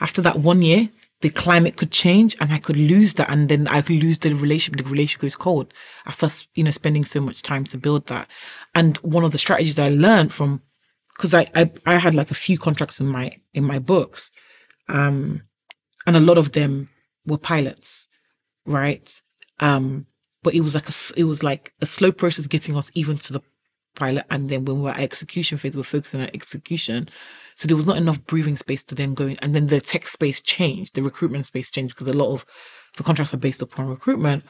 after that one year, the climate could change and I could lose that. And then I could lose the relationship. The relationship goes cold after, you know, spending so much time to build that. And one of the strategies I learned from, cause I, I, I had like a few contracts in my, in my books. Um, and a lot of them were pilots, right? Um, but it was like a, it was like a slow process getting us even to the pilot. And then when we we're at execution phase, we're focusing on execution. So there was not enough breathing space to then go in. And then the tech space changed, the recruitment space changed because a lot of the contracts are based upon recruitment.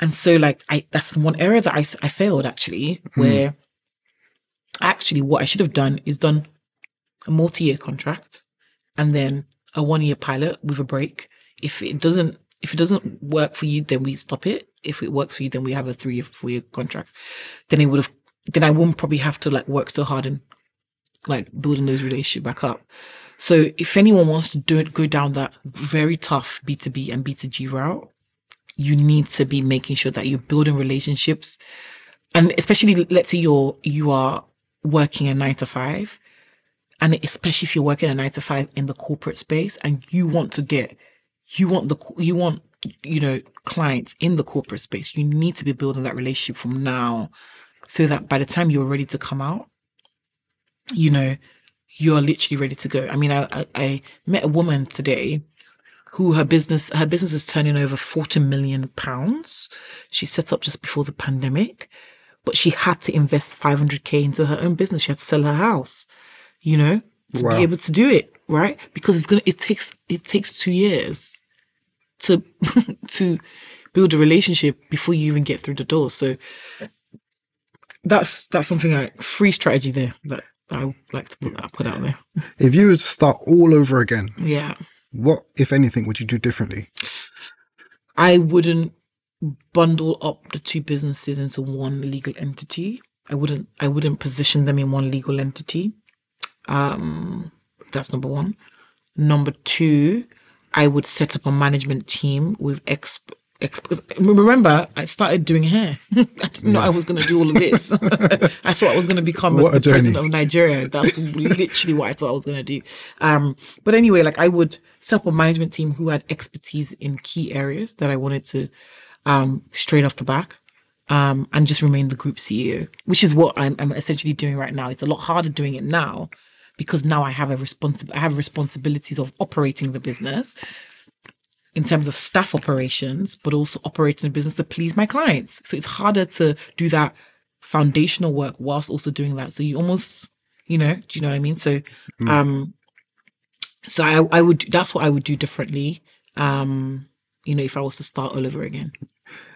And so like I, that's one area that I, I failed actually, hmm. where actually what I should have done is done a multi-year contract and then a one-year pilot with a break. If it doesn't, if it doesn't work for you, then we stop it. If it works for you, then we have a three or four year contract. Then it would have, then I wouldn't probably have to like work so hard and like building those relationships back up. So if anyone wants to do it, go down that very tough B2B and B2G route, you need to be making sure that you're building relationships. And especially let's say you're, you are working a nine to five and especially if you're working a nine to five in the corporate space and you want to get, you want the, you want, you know, clients in the corporate space, you need to be building that relationship from now so that by the time you're ready to come out, you know, you're literally ready to go. I mean, I, I, I met a woman today who her business, her business is turning over 40 million pounds. She set up just before the pandemic, but she had to invest 500k into her own business. She had to sell her house, you know, to Wow. be able to do it, right? Because it's going to, it takes, it takes two years to, to build a relationship before you even get through the door. So that's, that's something like free strategy there that I like to put, put out there. If you were to start all over again, Yeah. what, if anything, would you do differently? I wouldn't bundle up the two businesses into one legal entity. I wouldn't I wouldn't position them in one legal entity. Um that's number 1. Number 2, I would set up a management team with ex ex because remember I started doing hair. I didn't know I was going to do all of this. I thought I was going to become What a the president of Nigeria. That's literally what I thought I was going to do. Um, but anyway, like I would set up a management team who had expertise in key areas that I wanted to um, straight off the back. Um, and just remain the group CEO, which is what I'm, I'm essentially doing right now. It's a lot harder doing it now because now I have a responsible, I have responsibilities of operating the business in terms of staff operations, but also operating the business to please my clients. So it's harder to do that foundational work whilst also doing that. So you almost, you know, do you know what I mean? So, um, so I, I would, that's what I would do differently. Um, you know, if I was to start all over again.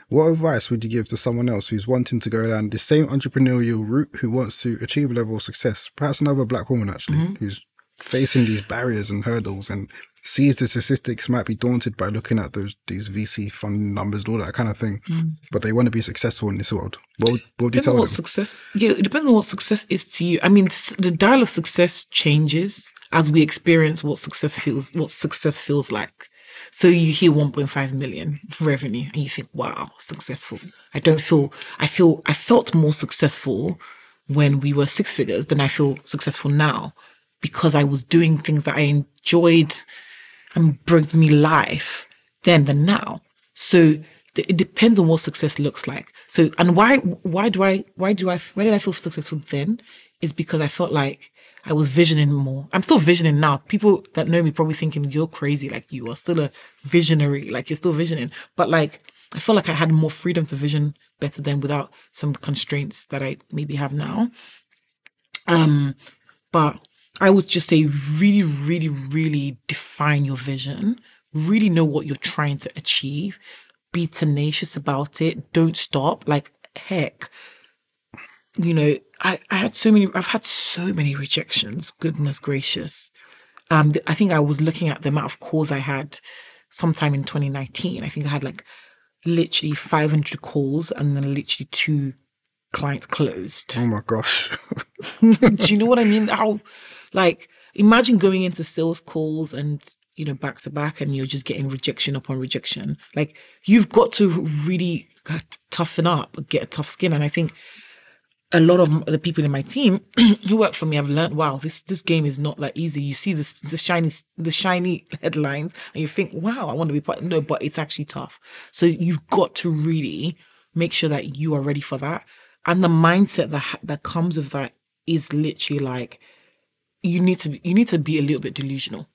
What advice would you give to someone else who's wanting to go down the same entrepreneurial route, who wants to achieve a level of success? Perhaps another black woman, actually, who's facing these barriers and hurdles and sees the statistics, might be daunted by looking at those these VC fund numbers and all that kind of thing, mm. but they want to be successful in this world. What would, what would you tell on them? what success. Yeah, it depends on what success is to you. I mean, the dial of success changes as we experience what success feels. What success feels like. So you hear 1.5 million revenue, and you think, "Wow, successful." I don't feel. I feel. I felt more successful when we were six figures than I feel successful now because I was doing things that I enjoyed and brings me life then than now. So it depends on what success looks like. So and why why do I why do I why did I feel successful then? Is because I felt like I was visioning more. I'm still visioning now. People that know me probably thinking you're crazy, like you are still a visionary, like you're still visioning. But like I felt like I had more freedom to vision better than without some constraints that I maybe have now. Um, but I would just say really, really, really define your vision. Really know what you're trying to achieve. Be tenacious about it. Don't stop. Like heck, you know, I, I had so many, I've had so many rejections. Goodness gracious. Um, I think I was looking at the amount of calls I had sometime in 2019. I think I had like literally 500 calls and then literally two clients closed. Oh my gosh. Do you know what I mean? How, like, imagine going into sales calls and, you know, back to back and you're just getting rejection upon rejection. Like, you've got to really uh, toughen up, get a tough skin. And I think a lot of the people in my team who work for me have learned, wow, this this game is not that easy. You see this the shiny the shiny headlines and you think, wow, I want to be part. No, but it's actually tough. So you've got to really make sure that you are ready for that. And the mindset that that comes with that is literally like you need to you need to be a little bit delusional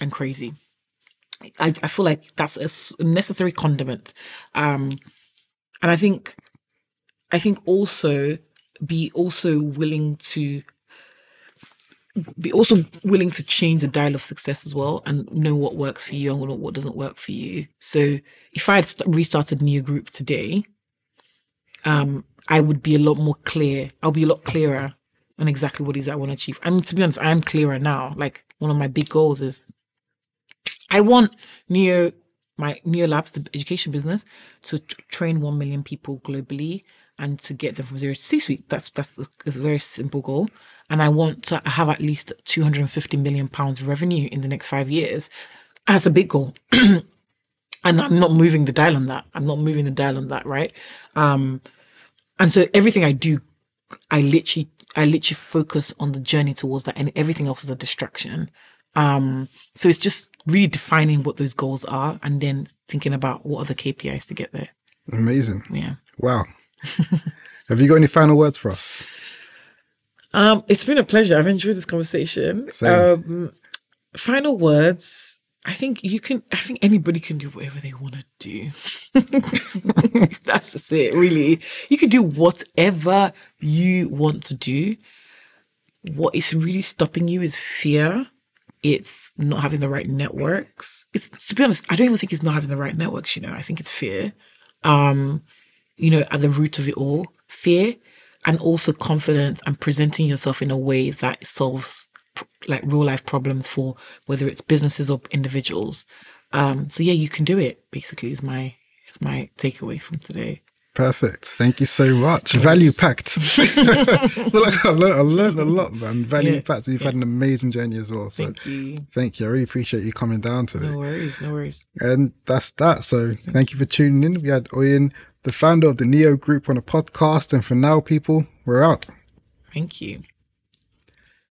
and crazy. I, I feel like that's a necessary condiment. Um, and I think I think also be also willing to be also willing to change the dial of success as well and know what works for you and what, what doesn't work for you. So if I had st- restarted Niyo Group today, um, I would be a lot more clear. I'll be a lot clearer on exactly what is I want to achieve. And to be honest, I am clearer now. Like one of my big goals is I want Niyo, my Niyo Labs, the education business, to t- train one million people globally and to get them from zero to C-suite. That's that's a, a very simple goal. And I want to have at least 250 million pounds revenue in the next five years. That's a big goal. and I'm not moving the dial on that. I'm not moving the dial on that, right? Um, and so everything I do, I literally, I literally focus on the journey towards that, and everything else is a distraction. Um, so it's just really defining what those goals are, and then thinking about what are the KPIs to get there. Amazing. Yeah. Wow. Have you got any final words for us? Um, it's been a pleasure. I've enjoyed this conversation. Same. Um, final words. I think you can. I think anybody can do whatever they want to do. That's just it. Really, you can do whatever you want to do. What is really stopping you is fear. It's not having the right networks. It's to be honest, I don't even think it's not having the right networks. You know, I think it's fear. Um, you know, at the root of it all, fear and also confidence and presenting yourself in a way that solves like real life problems for whether it's businesses or individuals. Um, so yeah, you can do it. Basically, is my is my takeaway from today. Perfect. Thank you so much. Value packed. Like I learned, I learned a lot, man. Value Yeah, packed. You've had an amazing journey as well. So Thank you. thank you. I really appreciate you coming down today. No worries. No worries. And that's that. So thank you for tuning in. We had Oyin, the founder of the Niyo Group, on a podcast. And for now, people, we're out. Thank you.